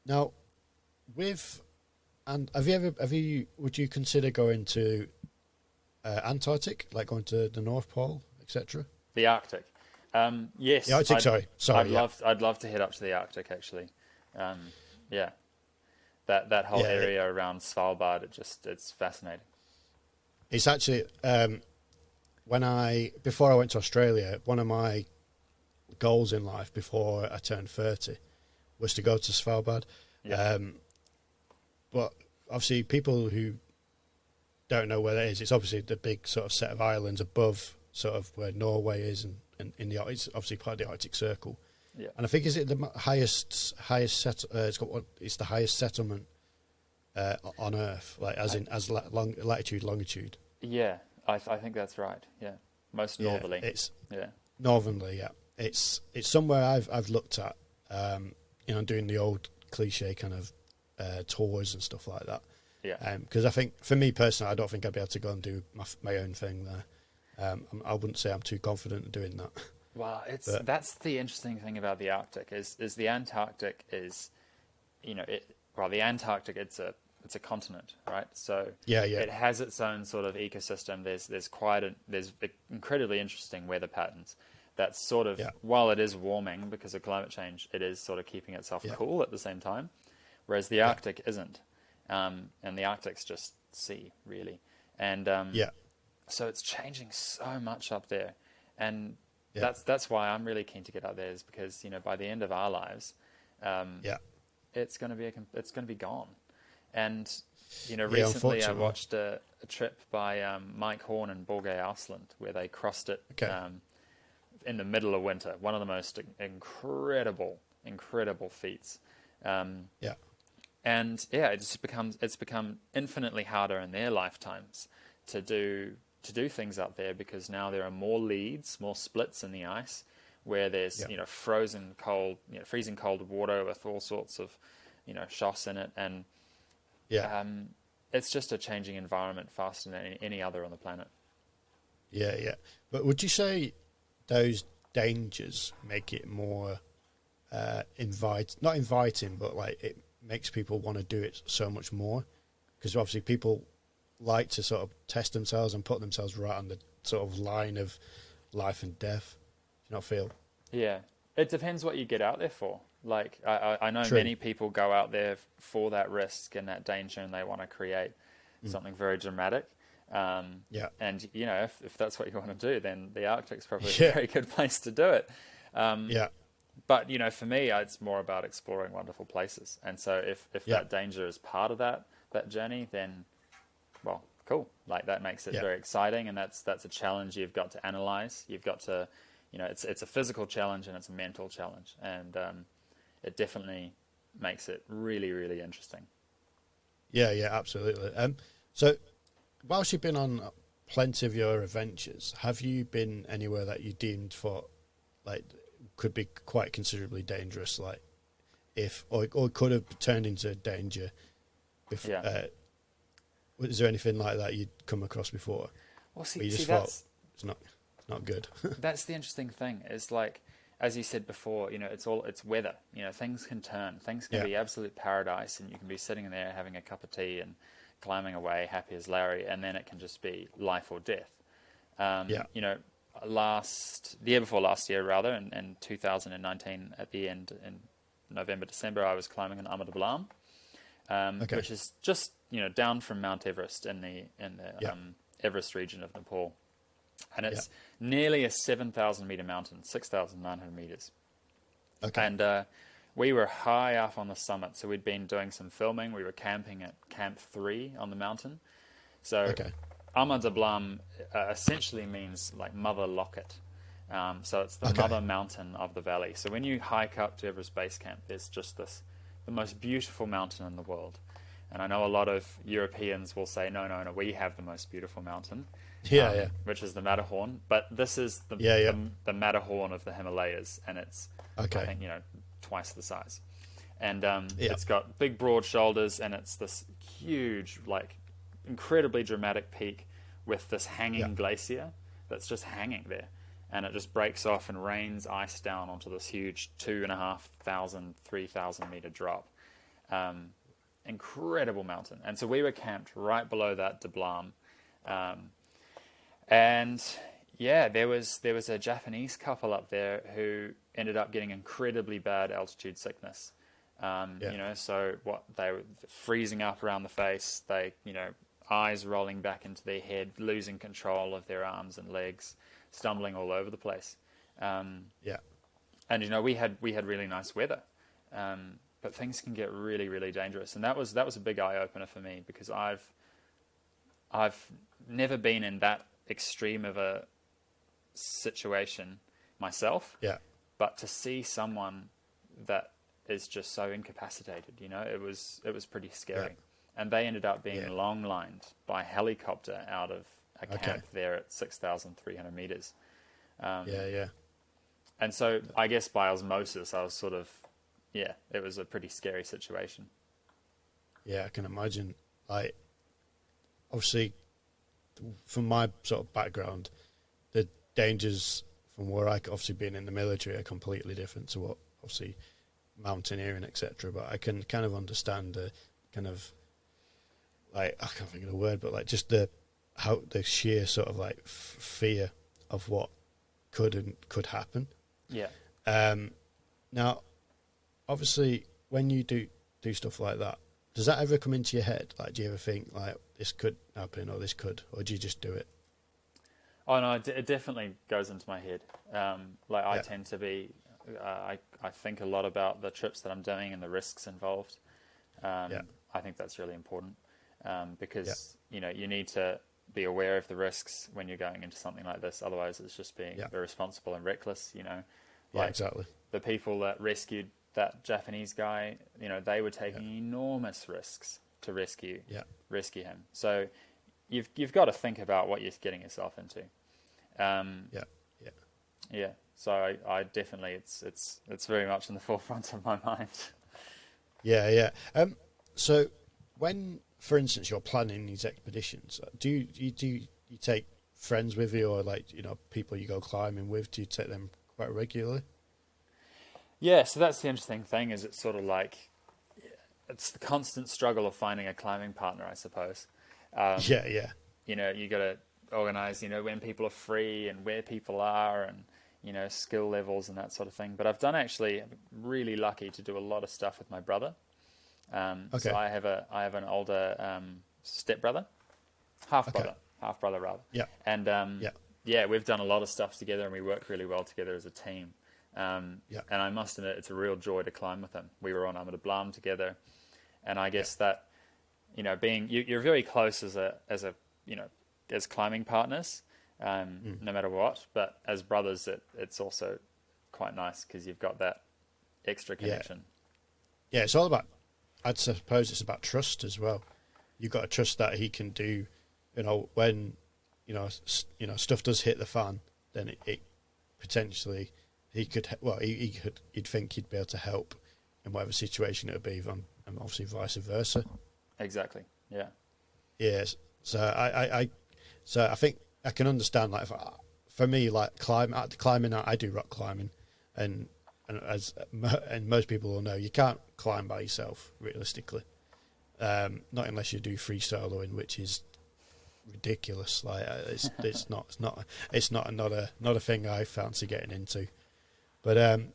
S1: now, with and have you ever have you would you consider going to uh, Antarctic, like going to the North Pole, etc.?
S2: The Arctic. Um, yes.
S1: The Arctic,
S2: I'd,
S1: sorry. Sorry,
S2: I'd
S1: yeah.
S2: love I'd love to head up to the Arctic actually. Um, yeah. That that whole
S1: Yeah, it-
S2: area around Svalbard, it just it's fascinating.
S1: It's actually um, when I before I went to Australia, one of my goals in life before I turned thirty was to go to Svalbard.
S2: Yeah.
S1: Um, but obviously, people who don't know where that is, it's obviously the big sort of set of islands above sort of where Norway is, and, and in the it's obviously part of the Arctic Circle.
S2: Yeah.
S1: And I think is it the highest highest set? Uh, it's got what? It's the highest settlement uh, on Earth, like as in as la- long, latitude longitude.
S2: Yeah. I th- I think that's right. Yeah. Most
S1: Yeah,
S2: northerly.
S1: it's
S2: yeah.
S1: northernly. Yeah, it's it's somewhere I've I've looked at. Um, you know, doing the old cliche kind of uh, tours and stuff like that.
S2: Yeah.
S1: Because I think, for me personally, I don't think I'd be able to go and do my, my own thing there. Um, I'm- wouldn't say I'm too confident in doing that.
S2: Well, it's
S1: But-
S2: that's the interesting thing about the Arctic is is the Antarctic is, you know, it well the Antarctic it's a it's a continent, right? So
S1: Yeah, yeah.
S2: it has its own sort of ecosystem. There's there's quite a, there's incredibly interesting weather patterns. That's sort of
S1: Yeah.
S2: while it is warming because of climate change, it is sort of keeping itself
S1: Yeah.
S2: cool at the same time, whereas the Arctic isn't, um, and the Arctic's just sea really, and um,
S1: yeah,
S2: so it's changing so much up there, and
S1: Yeah.
S2: that's that's why I'm really keen to get up there is because you know by the end of our lives, um,
S1: yeah,
S2: it's going to be a, it's going to be gone, and you know
S1: Yeah,
S2: recently I watched a, a trip by um, Mike Horn and Borge Ousland where they crossed it
S1: Okay.
S2: um, in the middle of winter. One of the most incredible, incredible feats. Um,
S1: Yeah.
S2: and yeah, it just becomes it's become infinitely harder in their lifetimes to do to do things up there because now there are more leads, more splits in the ice, where there's
S1: Yeah.
S2: you know frozen cold, you know freezing cold water with all sorts of you know shoss in it, and
S1: Yeah.
S2: um, it's just a changing environment faster than any, any other on the planet.
S1: Yeah, yeah. But would you say those dangers make it more uh, invite, not inviting, but like it makes people want to do it so much more? Because obviously people like to sort of test themselves and put themselves right on the sort of line of life and death. Do you not feel?
S2: Yeah, it depends what you get out there for. Like I, I, I know
S1: True.
S2: many people go out there for that risk and that danger, and they want to create something very dramatic. Um,
S1: Yeah.
S2: and you know, if, if that's what you want to do, then the Arctic's probably <laughs>
S1: Yeah.
S2: a very good place to do it. Um,
S1: Yeah.
S2: but you know, for me, it's more about exploring wonderful places. And so, if if
S1: Yeah.
S2: that danger is part of that that journey, then well, cool. Like that makes it
S1: Yeah.
S2: very exciting, and that's that's a challenge you've got to analyze. You've got to, you know, it's it's a physical challenge and it's a mental challenge, and um, it definitely makes it really really interesting.
S1: Yeah, yeah, absolutely. Um, so, whilst you've been on plenty of your adventures, have you been anywhere that you deemed for, like, could be quite considerably dangerous, like, if or or could have turned into danger?
S2: Yeah.
S1: Uh, is there anything like that you'd come across before?
S2: Well,
S1: But you
S2: see, see
S1: just thought-
S2: that's
S1: It's not, it's not good. <laughs>
S2: that's the interesting thing is like as you said before you know it's all it's weather you know things can turn things can
S1: Yeah.
S2: be absolute paradise and you can be sitting there having a cup of tea and climbing away happy as larry and then it can just be life or death um,
S1: Yeah.
S2: you know last the year before last year rather in, in 2019 at the end in november december i was climbing an Ama Dablam, um,
S1: Okay.
S2: which is just you know down from mount everest in the in the
S1: Yeah.
S2: um, everest region of nepal and it's nearly a 7,000 meter mountain, 6,900 meters.
S1: Okay.
S2: And uh, we were high up on the summit, so we'd been doing some filming. We were camping at Camp 3 on the mountain. So
S1: Okay.
S2: Ama Dablam uh, essentially means like Mother Locket. Um, so it's the
S1: Okay.
S2: mother mountain of the valley. So when you hike up to Everest Base Camp, there's just this, the most beautiful mountain in the world. And I know a lot of Europeans will say, no, no, no, we have the most beautiful mountain
S1: Yeah,
S2: um,
S1: yeah.
S2: which is the Matterhorn. But this is the,
S1: Yeah, yeah.
S2: the the Matterhorn of the Himalayas, and it's
S1: Okay.
S2: I think you know twice the size, and um,
S1: Yeah.
S2: it's got big broad shoulders, and it's this huge, like incredibly dramatic peak with this hanging glacier that's just hanging there, and it just breaks off and rains ice down onto this huge two and a half thousand, three thousand meter drop. Um, incredible mountain, and so we were camped right below that Dablam. Um, and yeah, there was there was a Japanese couple up there who ended up getting incredibly bad altitude sickness. Um,
S1: Yeah.
S2: You know, so what they were freezing up around the face. They, you know, eyes rolling back into their head, losing control of their arms and legs, stumbling all over the place. Um,
S1: Yeah.
S2: and you know, we had we had really nice weather, um, but things can get really really dangerous. And that was that was a big eye opener for me because I've I've never been in that extreme of a situation myself,
S1: Yeah.
S2: but to see someone that is just so incapacitated, you know, it was it was pretty scary. And they ended up being
S1: Yeah.
S2: long lined by helicopter out of a
S1: Okay.
S2: camp there at six thousand three hundred meters. Um,
S1: Yeah, yeah.
S2: And so I guess by osmosis, I was sort of, yeah, it was a pretty scary situation.
S1: Yeah, I can imagine. Like, obviously, from my sort of background, the dangers from where I obviously being in the military are completely different to what obviously mountaineering, etc. But I can kind of understand the kind of like I can't think of the word, but like just the how the sheer sort of like f- fear of what could and could happen.
S2: Yeah.
S1: Um, now, obviously, when you do do stuff like that, does that ever come into your head? Like, do you ever think like this could happen or this could, or do you just do it?
S2: Oh no, it, it definitely goes into my head. Um, like I
S1: Yeah.
S2: tend to be, uh, I I think a lot about the trips that I'm doing and the risks involved. Um,
S1: Yeah.
S2: I think that's really important um, because you know you need to be aware of the risks when you're going into something like this. Otherwise, it's just being
S1: Yeah.
S2: irresponsible and reckless. You know,
S1: Yeah, exactly.
S2: the people that rescued that Japanese guy, you know, they were taking enormous risks to rescue
S1: Yeah.
S2: rescue him. So you've you've got to think about what you're getting yourself into. Um,
S1: Yeah. Yeah.
S2: yeah. So I, I definitely it's it's it's very much in the <laughs> forefront of my mind.
S1: Yeah, yeah. Um, so when, for instance, you're planning these expeditions, uh, do you, you do you, you take friends with you or like you know people you go climbing with? Do you take them quite regularly?
S2: Yeah, so that's the interesting thing is it's sort of like it's the constant struggle of finding a climbing partner, I suppose. Um,
S1: yeah, yeah,
S2: you know, you got to organize, you know, when people are free and where people are and, you know, skill levels and that sort of thing. But I've done actually I'm really lucky to do a lot of stuff with my brother. Um,
S1: Okay.
S2: So I have a I have an older um, step brother, half
S1: Okay.
S2: brother, half brother rather.
S1: Yeah.
S2: And um,
S1: Yeah.
S2: yeah, we've done a lot of stuff together and we work really well together as a team. Um,
S1: Yeah.
S2: And I must admit, it's a real joy to climb with him. We were on Ama Dablam together, and I guess that you know, being you, you're very close as a as a you know as climbing partners, um,
S1: Mm.
S2: no matter what. But as brothers, it, it's also quite nice because you've got that extra connection.
S1: Yeah.
S2: connection.
S1: yeah. It's all about. I'd suppose it's about trust as well. You've got to trust that he can do. You know, when you know, you know, stuff does hit the fan, then it, it potentially he could. Well, he, he could. You'd think he'd be able to help in whatever situation it would be, and and obviously vice versa.
S2: Exactly. Yeah.
S1: Yes. So I, I, I so I think I can understand like for me like climb at climbing I do rock climbing and and as and most people will know you can't climb by yourself realistically. Um, not unless you do free soloing, which is ridiculous. Like uh, it's <laughs> it's not it's not it's not not a not a thing I fancy getting into. But um,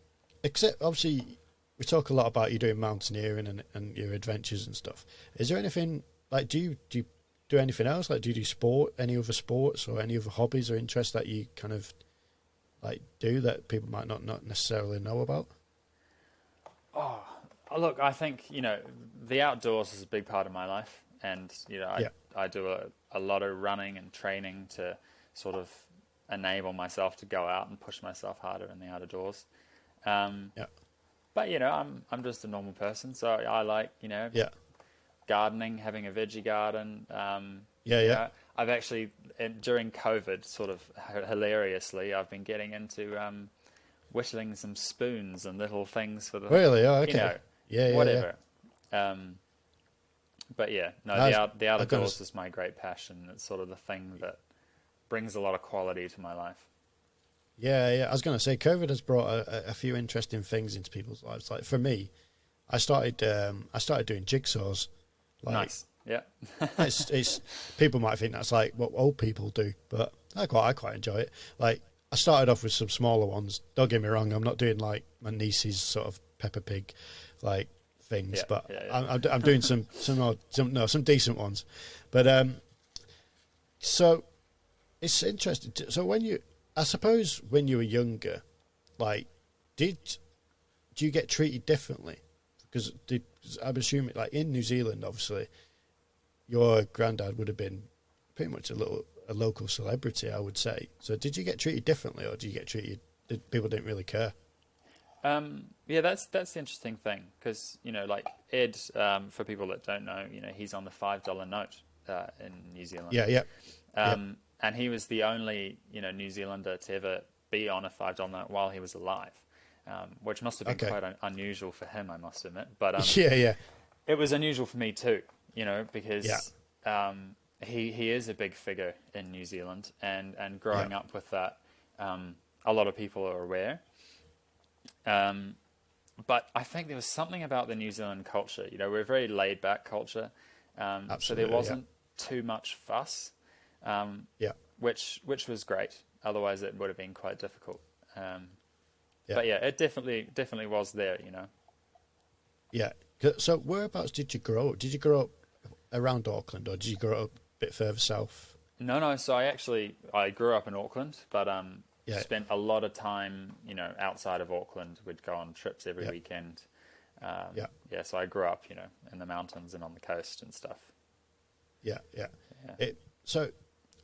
S1: except obviously we talk a lot about you doing mountaineering and, and your adventures and stuff. Is there anything like do you do you do anything else? Like do you do sport, any other sports or any other hobbies or interests that you kind of like do that people might not not necessarily know about?
S2: Oh, look, I think you know the outdoors is a big part of my life, and you know I,
S1: Yeah.
S2: I do a, a lot of running and training to sort of enable myself to go out and push myself harder in the outdoors. Um,
S1: Yeah.
S2: But you know, I'm I'm just a normal person, so I like you know
S1: Yeah.
S2: gardening, having a veggie garden. Um,
S1: Yeah, yeah.
S2: know, I've actually in- during COVID, sort of hilariously, I've been getting into um, whittling some spoons and little things for the
S1: Really? Oh, okay.
S2: you know,
S1: yeah, yeah,
S2: whatever. Um, but yeah, no,
S1: was-
S2: the, out, the
S1: gonna
S2: outdoors is my great passion. It's sort of the thing that brings a lot of quality to my life.
S1: Yeah, yeah. I was going to say, COVID has brought a, a- a few interesting things into people's lives. Like for me, I started, um, I started doing jigsaws. Like,
S2: nice. Yeah. <laughs>
S1: it's, it's people might think that's like what old people do, but I quite, I quite enjoy it. Like I started off with some smaller ones. Don't get me wrong, I'm not doing like my niece's sort of Peppa Pig, like things,
S2: Yeah,
S1: but
S2: yeah, yeah.
S1: I'm, I'm, doing some, some, odd- some, no, some decent ones. But um, so it's interesting. to- So when you, I suppose when you were younger, like, did do you get treated differently? Because did, I'm assuming, like in New Zealand, obviously, your granddad would have been pretty much a little a local celebrity, I would say. So did you get treated differently, or did you get treated? Did people didn't really care?
S2: Um, yeah, that's that's the interesting thing because you know, like Ed, um, for people that don't know, you know, he's on the five dollar note uh, in New Zealand.
S1: Yeah, yeah,
S2: Um, And he was the only, you know, New Zealander to ever be on a five dollar note while he was alive, um, which must have been
S1: Okay.
S2: quite un- unusual for him, I must admit. But um, <laughs>
S1: yeah, yeah,
S2: it was unusual for me too, you know, because
S1: Yeah.
S2: um, he he is a big figure in New Zealand, and and growing
S1: Yeah.
S2: up with that, um, a lot of people are aware. Um, but I think there was something about the New Zealand culture. You know, we're a very laid back culture, um, so there wasn't too much fuss, um,
S1: yeah,
S2: which which was great. Otherwise, it would have been quite difficult. Um,
S1: Yeah.
S2: But yeah, it definitely definitely was there. You know.
S1: Yeah. So whereabouts did you grow up? Did you grow up around Auckland, or did you grow up a bit further south?
S2: No, no. So I actually I grew up in Auckland, but um,
S1: Yeah.
S2: spent a lot of time, you know, outside of Auckland. We'd go on trips every
S1: Yeah.
S2: weekend. Um,
S1: Yeah.
S2: yeah. So I grew up, you know, in the mountains and on the coast and stuff.
S1: Yeah, yeah.
S2: Yeah.
S1: It, so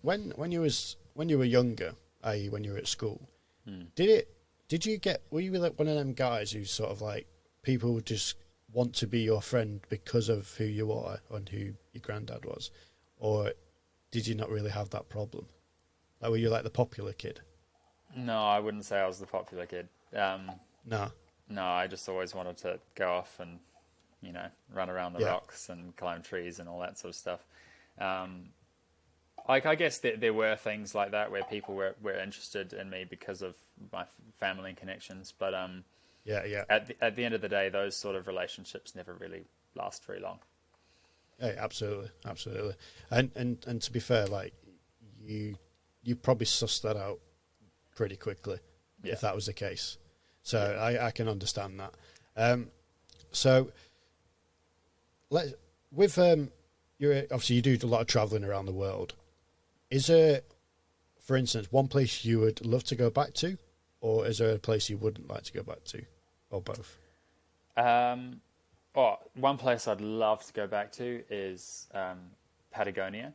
S1: when when you was when you were younger, i.e., when you were at school,
S2: Hmm.
S1: did it? Did you get? Were you like one of them guys who sort of like people just want to be your friend because of who you are and who your granddad was, or did you not really have that problem? Like, were you like the popular kid?
S2: No, I wouldn't say I was the popular kid. Um,
S1: No.
S2: no, I just always wanted to go off and, you know, run around the
S1: Yeah.
S2: rocks and climb trees and all that sort of stuff. Um, like I guess there, there were things like that where people were, were interested in me because of my family connections, but um,
S1: Yeah, yeah,
S2: at the, at the end of the day, those sort of relationships never really last very long.
S1: yeah, absolutely, absolutely. And and and to be fair, like you you probably sussed that out pretty quickly
S2: Yeah.
S1: if that was the case. So I, I can understand that. Um, so let with um, you obviously you do a lot of traveling around the world. Is there, for instance, one place you would love to go back to, or is there a place you wouldn't like to go back to, or both?
S2: Um, oh, one place I'd love to go back to is um, Patagonia.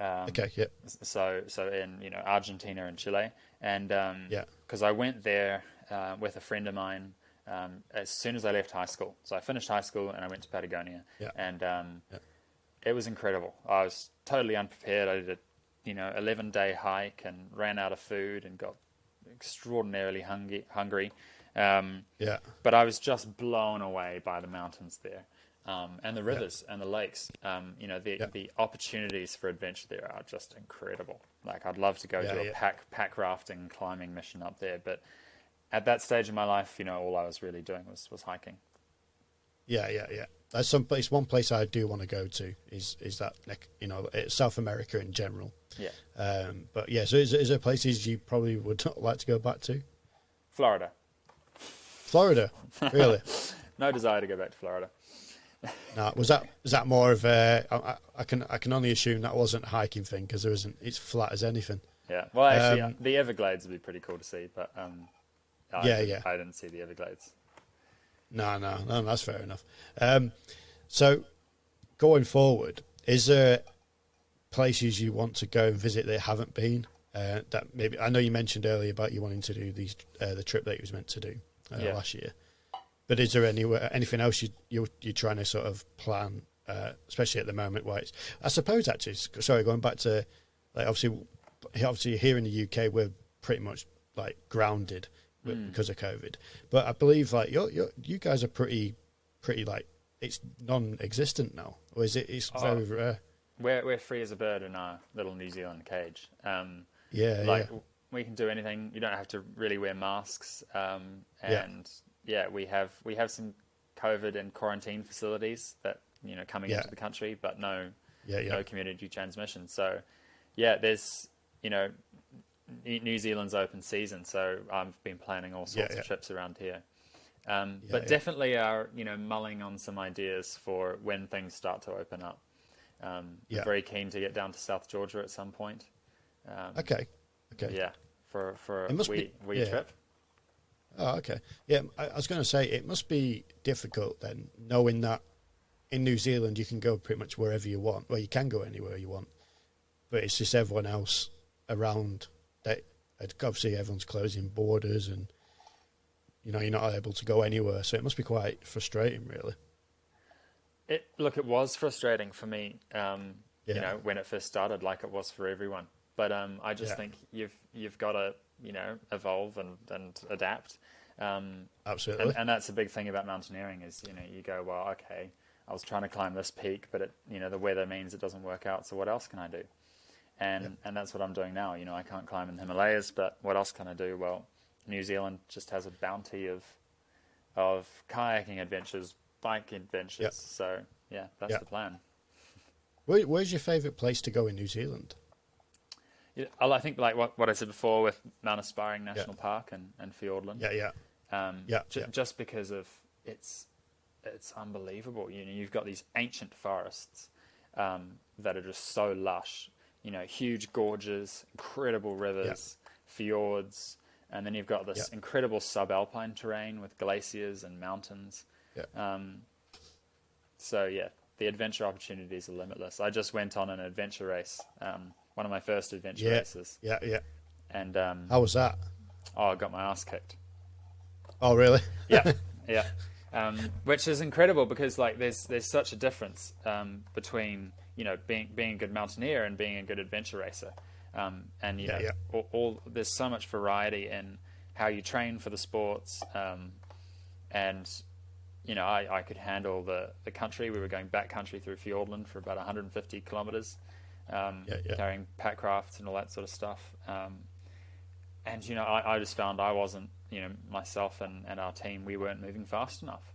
S2: Um,
S1: Okay, yeah,
S2: So, so in you know Argentina and Chile, and um,
S1: Yeah.
S2: because I went there uh, with a friend of mine um, as soon as I left high school. So I finished high school and I went to Patagonia,
S1: Yeah.
S2: and um,
S1: Yeah.
S2: it was incredible. I was totally unprepared. I did a you know eleven day hike and ran out of food and got extraordinarily hungry. Hungry. Um,
S1: yeah,
S2: but I was just blown away by the mountains there, um, and the rivers and the lakes. Um, you know, the
S1: Yeah.
S2: the opportunities for adventure there are just incredible. Like I'd love to go
S1: Yeah,
S2: do a
S1: yeah.
S2: pack packrafting climbing mission up there, but at that stage of my life, you know, all I was really doing was was hiking.
S1: yeah, yeah, yeah. That's some place. One place I do want to go to is is that like, you know eh, South America in general.
S2: Yeah,
S1: Um, but yeah, so is, is there places you probably would not <laughs> like to go back to?
S2: Florida.
S1: Florida, really? <laughs>
S2: No desire to go back to Florida.
S1: no, was that was that more of a? I, I- I can I can only assume that wasn't a hiking thing because there isn't. It's flat as anything.
S2: Yeah, well, actually,
S1: Um,
S2: the Everglades would be pretty cool to see, but um, I
S1: Yeah, yeah.
S2: I didn't see the Everglades.
S1: No, no, no, that's fair enough. Um, so, going forward, is there places you want to go and visit that haven't been? Uh, that maybe I know you mentioned earlier about you wanting to do these uh, the trip that you was meant to do uh,
S2: Yeah.
S1: last year. But is there anywhere anything else you you you're trying to sort of plan, uh, especially at the moment? Where it's, I suppose actually, sorry, going back to like obviously, obviously here in the UK we're pretty much like grounded with,
S2: Mm.
S1: because of COVID. But I believe like you you you guys are pretty pretty like it's non-existent now, or is it? It's
S2: Oh.
S1: very rare.
S2: We're we're free as a bird in our little New Zealand cage. Um,
S1: Yeah,
S2: like
S1: yeah,
S2: we can do anything. You don't have to really wear masks. Um, and yeah. we have we have some COVID and quarantine facilities that you know coming
S1: Yeah.
S2: into the country, but no
S1: yeah, yeah,
S2: no community transmission. So yeah, there's you know New Zealand's open season, so I've been planning all sorts
S1: yeah.
S2: of trips around here. Um,
S1: Yeah,
S2: but
S1: yeah.
S2: definitely are you know mulling on some ideas for when things start to open up. Um,
S1: Yeah.
S2: Very keen to get down to South Georgia at some point. Um,
S1: Okay, okay.
S2: Yeah, for for a
S1: It must
S2: wee,
S1: be-
S2: wee
S1: yeah.
S2: trip.
S1: Oh, okay. Yeah, I, I was going to say it must be difficult then, knowing that in New Zealand you can go pretty much wherever you want. Well, you can go anywhere you want, but it's just everyone else around that. Obviously, everyone's closing borders, and you know you're not able to go anywhere. So it must be quite frustrating, really.
S2: It look, it was frustrating for me, um,
S1: Yeah.
S2: you know, when it first started, like it was for everyone. But um, I just
S1: Yeah.
S2: think you've you've got to you know evolve and and adapt. Um,
S1: Absolutely.
S2: and, and that's a big thing about mountaineering is you know you go well okay I was trying to climb this peak but it you know the weather means it doesn't work out so what else can I do and
S1: Yep.
S2: and that's what I'm doing now you know I can't climb in the Himalayas but what else can I do well New Zealand just has a bounty of of kayaking adventures bike adventures
S1: Yep.
S2: so yeah that's
S1: Yep.
S2: the plan
S1: Where, where's your favourite place to go in New Zealand?
S2: Yeah, I I think like what, what I said before with Mount Aspiring National Park and, and Fiordland.
S1: Yeah, yeah,
S2: Um,
S1: Yeah,
S2: ju-
S1: yeah.
S2: Just because of it's it's unbelievable. You know, you've got these ancient forests um, that are just so lush. You know, huge gorges, incredible rivers, fjords, and then you've got this
S1: Yeah.
S2: incredible subalpine terrain with glaciers and mountains.
S1: yeah.
S2: Um, so yeah, the adventure opportunities are limitless. I just went on an adventure race um, one of my first adventure
S1: Yeah.
S2: races,
S1: Yeah, yeah.
S2: and um,
S1: How was that?
S2: oh, I got my ass kicked.
S1: Oh, really?
S2: yeah, <laughs> yeah. Um, which is incredible because like there's there's such a difference um, between you know being being a good mountaineer and being a good adventure racer, um, and you
S1: Yeah,
S2: know
S1: yeah.
S2: All, all there's so much variety in how you train for the sports, um, and you know I, I could handle the the country. We were going back country through Fiordland for about 150 kilometers, um,
S1: Yeah, yeah.
S2: carrying packrafts and all that sort of stuff. Um, and you know, I, I just found I wasn't, you know, myself and, and our team, we weren't moving fast enough.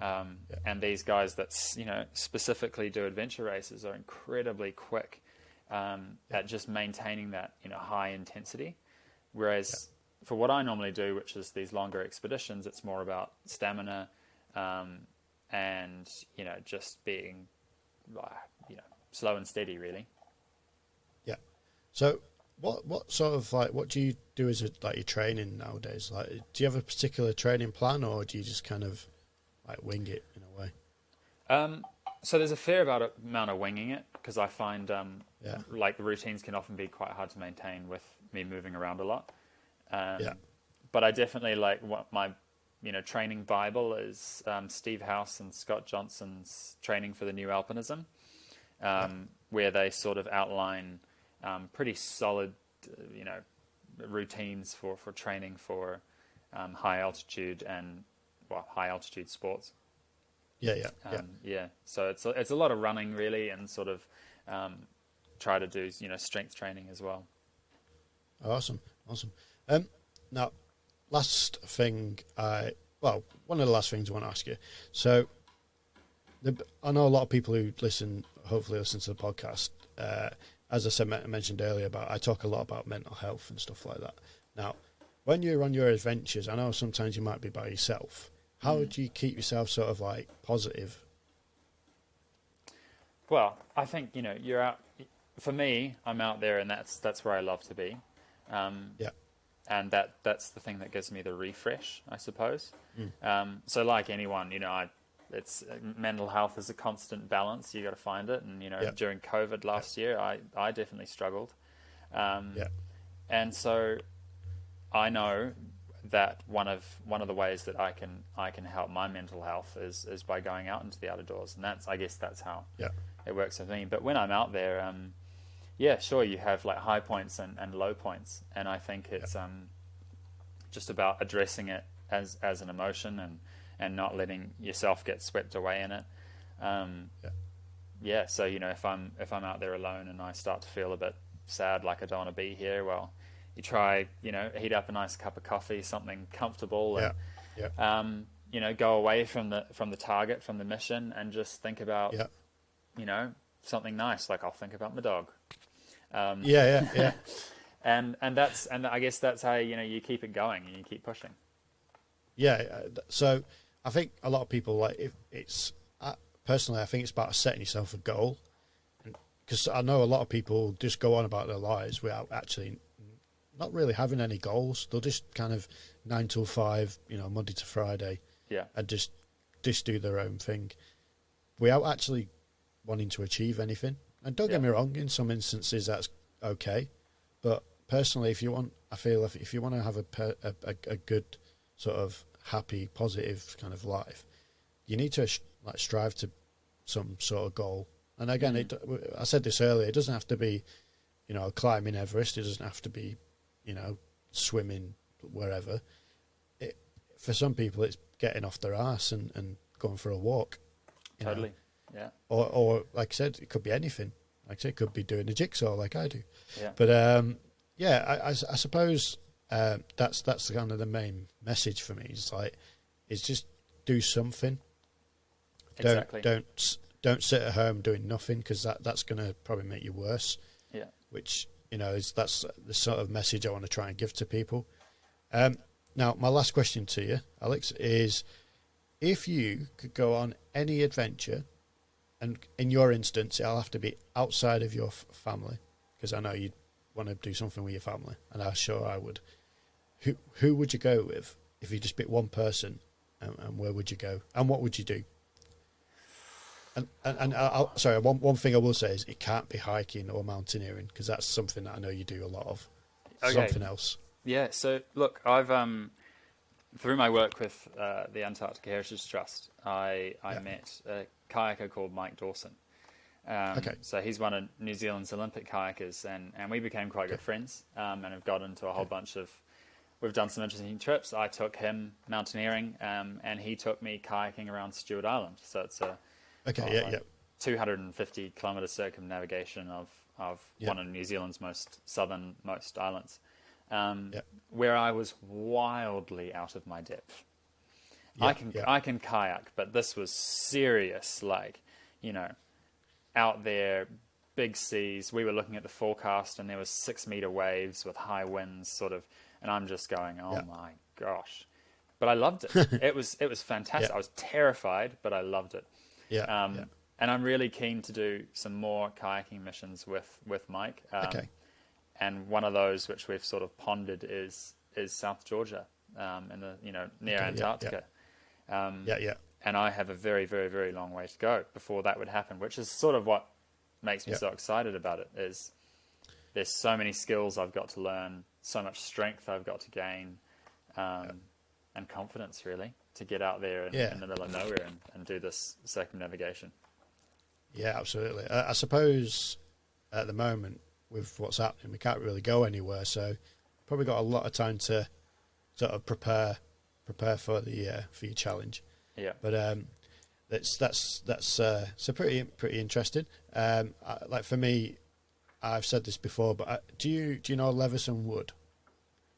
S2: Um,
S1: Yeah.
S2: And these guys that you know specifically do adventure races are incredibly quick um, at just maintaining that you know high intensity. Whereas for what I normally do, which is these longer expeditions, it's more about stamina um, and you know just being uh, you know slow and steady, really.
S1: Yeah. So, what what sort of like what do you do as a, like your training nowadays? Like, do you have a particular training plan, or do you just kind of like wing it in a way?
S2: Um, so there's a fair about amount of winging it because I find um,
S1: Yeah.
S2: like the routines can often be quite hard to maintain with me moving around a lot. Um,
S1: Yeah.
S2: But I definitely like what my you know training bible is um, Steve House and Scott Johnston's training for the new alpinism, um, where they sort of outline um, pretty solid uh, you know routines for for training for um, high altitude and well high altitude sports.
S1: Yeah, yeah, yeah.
S2: Um, yeah. So it's a, it's a lot of running really, and sort of um, try to do you know strength training as well.
S1: Awesome, awesome. Um, now, last thing, I well, one of the last things I want to ask you. So, the, I know a lot of people who listen, hopefully listen to the podcast. Uh, as I said, I mentioned earlier about, I talk a lot about mental health and stuff like that. Now, when you're on your adventures, I know sometimes you might be by yourself. How do you keep yourself sort of like positive?
S2: Well, I think you know you're out. For me, I'm out there, and that's that's where I love to be. Um,
S1: Yeah,
S2: and that that's the thing that gives me the refresh, I suppose. Um, so, like anyone, you know, I it's uh, mental health is a constant balance. You got to find it, and you know,
S1: Yeah.
S2: during COVID last year, I I definitely struggled. Um,
S1: yeah,
S2: and so I know that one of one of the ways that I can I can help my mental health is is by going out into the outdoors, and that's I guess that's how
S1: yeah,
S2: it works for me. But when I'm out there, um, yeah, sure, you have like high points and, and low points, and I think it's um, just about addressing it as as an emotion and and not letting yourself get swept away in it. Um,
S1: Yeah.
S2: yeah, so you know, if I'm if I'm out there alone and I start to feel a bit sad, like I don't want to be here, well, you try, you know, heat up a nice cup of coffee, something comfortable, and
S1: yeah, yeah,
S2: um, you know, go away from the from the target, from the mission, and just think about,
S1: yeah,
S2: you know, something nice. Like I'll think about my dog, um,
S1: yeah, yeah, yeah. <laughs>
S2: and and that's and I guess that's how you know you keep it going and you keep pushing.
S1: Yeah, so I think a lot of people like if it's uh, personally, I think it's about setting yourself a goal, because I know a lot of people just go on about their lives without actually not really having any goals. They'll just kind of nine till five, you know, Monday to Friday,
S2: Yeah,
S1: and just just do their own thing without actually wanting to achieve anything. And don't get me wrong, in some instances that's okay, but personally, if you want, I feel if if you want to have a per, a, a, a good sort of happy, positive kind of life, you need to sh- like strive to some sort of goal. And again, it, I said this earlier. It doesn't have to be, you know, climbing Everest. It doesn't have to be, you know, swimming wherever. It, for some people, it's getting off their ass and, and going for a walk. you know.
S2: totally. Yeah,
S1: Or, or like I said, it could be anything. Like I said, it could be doing a jigsaw like I do.
S2: yeah,
S1: But um, yeah, I suppose uh, that's that's kind of the main message for me. It's like, is just do something.
S2: exactly.
S1: Don't don't don't sit at home doing nothing because that that's going to probably make you worse.
S2: Yeah,
S1: Which you know is that's the sort of message I want to try and give to people. Um, now, my last question to you, Alex, is if you could go on any adventure, and in your instance, it'll have to be outside of your f- family, because I know you'd want to do something with your family, and I'm sure I would. Who who would you go with if you just pick one person, and, and where would you go, and what would you do? And, and, and I'll, sorry, one one thing I will say is it can't be hiking or mountaineering because that's something that I know you do a lot of.
S2: Okay.
S1: Something else.
S2: Yeah. So look, I've um, through my work with uh, the Antarctic Heritage Trust, I I
S1: Yeah.
S2: met a kayaker called Mike Dawson. Um,
S1: Okay.
S2: So he's one of New Zealand's Olympic kayakers, and, and we became quite good friends, um, and have got into a whole bunch of. We've done some interesting trips. I took him mountaineering, um, and he took me kayaking around Stewart Island. So it's a
S1: Okay,
S2: Oh,
S1: yeah,
S2: like
S1: yeah,
S2: 250 kilometre circumnavigation of, of
S1: Yeah.
S2: one of New Zealand's most southernmost islands, um,
S1: Yeah.
S2: where I was wildly out of my depth. I can
S1: yeah.
S2: I can kayak, but this was serious. Like, you know, out there, big seas. We were looking at the forecast, and there was six meter waves with high winds, sort of. And I'm just going, oh
S1: Yeah.
S2: my gosh! But I loved it. <laughs> it was it was fantastic.
S1: Yeah.
S2: I was terrified, but I loved it.
S1: yeah,
S2: Um,
S1: yeah.
S2: And I'm really keen to do some more kayaking missions with, with Mike. Um,
S1: Okay.
S2: And one of those which we've sort of pondered is is South Georgia, um, in the you know near
S1: Okay, yeah, yeah.
S2: Antarctica. Um,
S1: Yeah, yeah,
S2: And I have a very very very long way to go before that would happen, which is sort of what makes me so excited about it. Is there's so many skills I've got to learn, so much strength I've got to gain, um, and confidence really to get out there in,
S1: Yeah.
S2: in the middle of nowhere and, and do this circumnavigation.
S1: yeah, absolutely. I, I suppose at the moment with what's happening, we can't really go anywhere, so probably got a lot of time to sort of prepare prepare for the uh, for your challenge.
S2: Yeah.
S1: But um, that's that's that's uh, so pretty pretty interesting. Um, I, like for me, I've said this before, but I, do you do you know Levison Wood?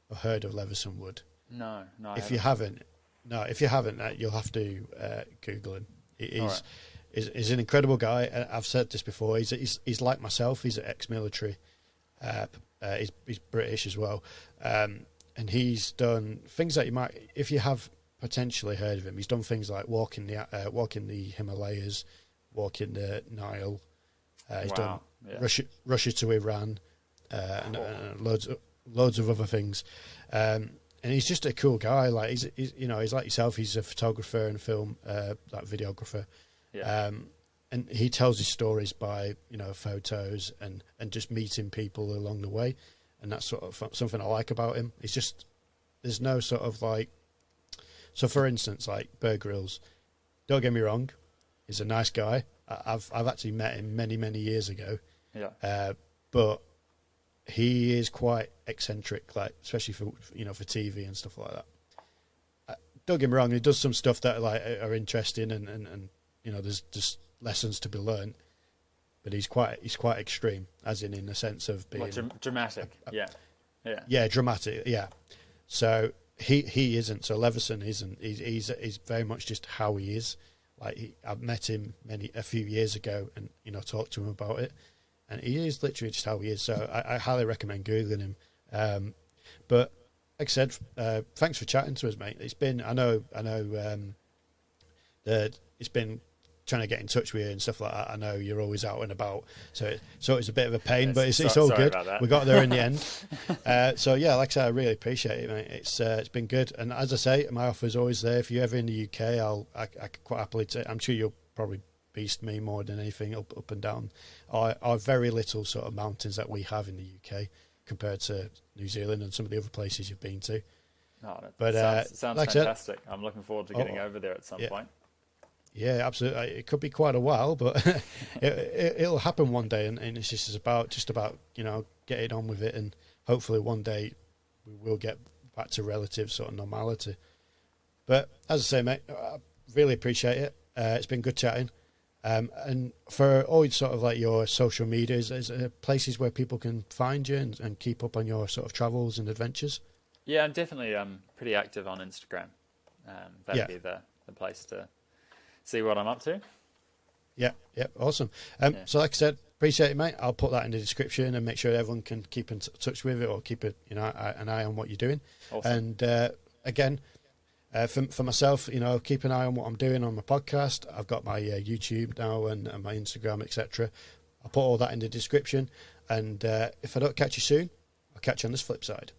S1: Or heard of Levison Wood?
S2: No, no.
S1: If you haven't, no, if you haven't, uh, you'll have to uh, Google him. He's,
S2: Alright.
S1: he's he's an incredible guy. Uh, I've said this before. He's he's, he's like myself. He's ex-military. Uh, uh, he's he's British as well, um, and he's done things that you might, if you have potentially heard of him. He's done things like walking the uh, walking the Himalayas, walking the Nile. Uh, he's done
S2: Wow, yeah.
S1: Russia Russia to Iran, uh, and, and loads of, loads of other things. Um, and he's just a cool guy. Like he's, he's you know he's like yourself. He's a photographer and film uh, like videographer.
S2: Yeah.
S1: Um, and he tells his stories by you know photos and and just meeting people along the way, and that's sort of something I like about him. He's just there's no sort of like so for instance like Bear Grylls. Don't get me wrong, he's a nice guy. I've I've actually met him many many years ago,
S2: yeah.
S1: uh, but he is quite eccentric, like especially for you know for TV and stuff like that. Uh, don't get me wrong, he does some stuff that like are interesting and, and, and you know there's just lessons to be learned. But he's quite he's quite extreme, as in in the sense of being
S2: Well, dram- dramatic. Yeah. Yeah.
S1: yeah dramatic yeah. So he he isn't. So Levison isn't. He's he's he's very much just how he is. Like he, I've met him many a few years ago, and you know talked to him about it, and he is literally just how he is. So I, I highly recommend googling him. Um, but like I said, uh, thanks for chatting to us, mate. It's been I know I know um, that it's been trying to get in touch with you and stuff like that. I know you're always out and about, so it, so it's a bit of a pain,
S2: Yes,
S1: but it's,
S2: so-
S1: it's all good. We got there in the end. <laughs> uh, so yeah, like I said, I really appreciate it, mate. It's uh, it's been good, and as I say, my offer's always there. If you're ever in the UK, I'll I, I could quite happily. Take, I'm sure you'll probably beast me more than anything up up and down. Our, our very little sort of mountains that we have in the UK compared to New Zealand and some of the other places you've been to.
S2: No,
S1: But,
S2: sounds,
S1: uh,
S2: sounds
S1: like I said-
S2: fantastic. I'm looking forward to getting
S1: Oh,
S2: over there at some
S1: yeah.
S2: point.
S1: Yeah, absolutely. It could be quite a while, but <laughs> it, it, it'll happen one day, and, and it's just about just about you know getting on with it, and hopefully one day we will get back to relative sort of normality. But as I say, mate, I really appreciate it. Uh, it's been good chatting. Um, and for all sort of like your social medias, is places where people can find you and, and keep up on your sort of travels and adventures?
S2: Yeah, I'm definitely um, pretty active on Instagram. Um, that'd
S1: Yeah.
S2: be the, the place to see what I'm up to.
S1: Yeah, yeah, awesome. Um,
S2: Yeah.
S1: So, like I said, appreciate it, mate. I'll put that in the description and make sure everyone can keep in t- touch with it or keep it, you know, an eye on what you're doing.
S2: Awesome.
S1: And uh, again, uh, for for myself, you know, keep an eye on what I'm doing on my podcast. I've got my uh, YouTube now and, and my Instagram, etc. I'll put all that in the description. And uh, if I don't catch you soon, I'll catch you on this flip side.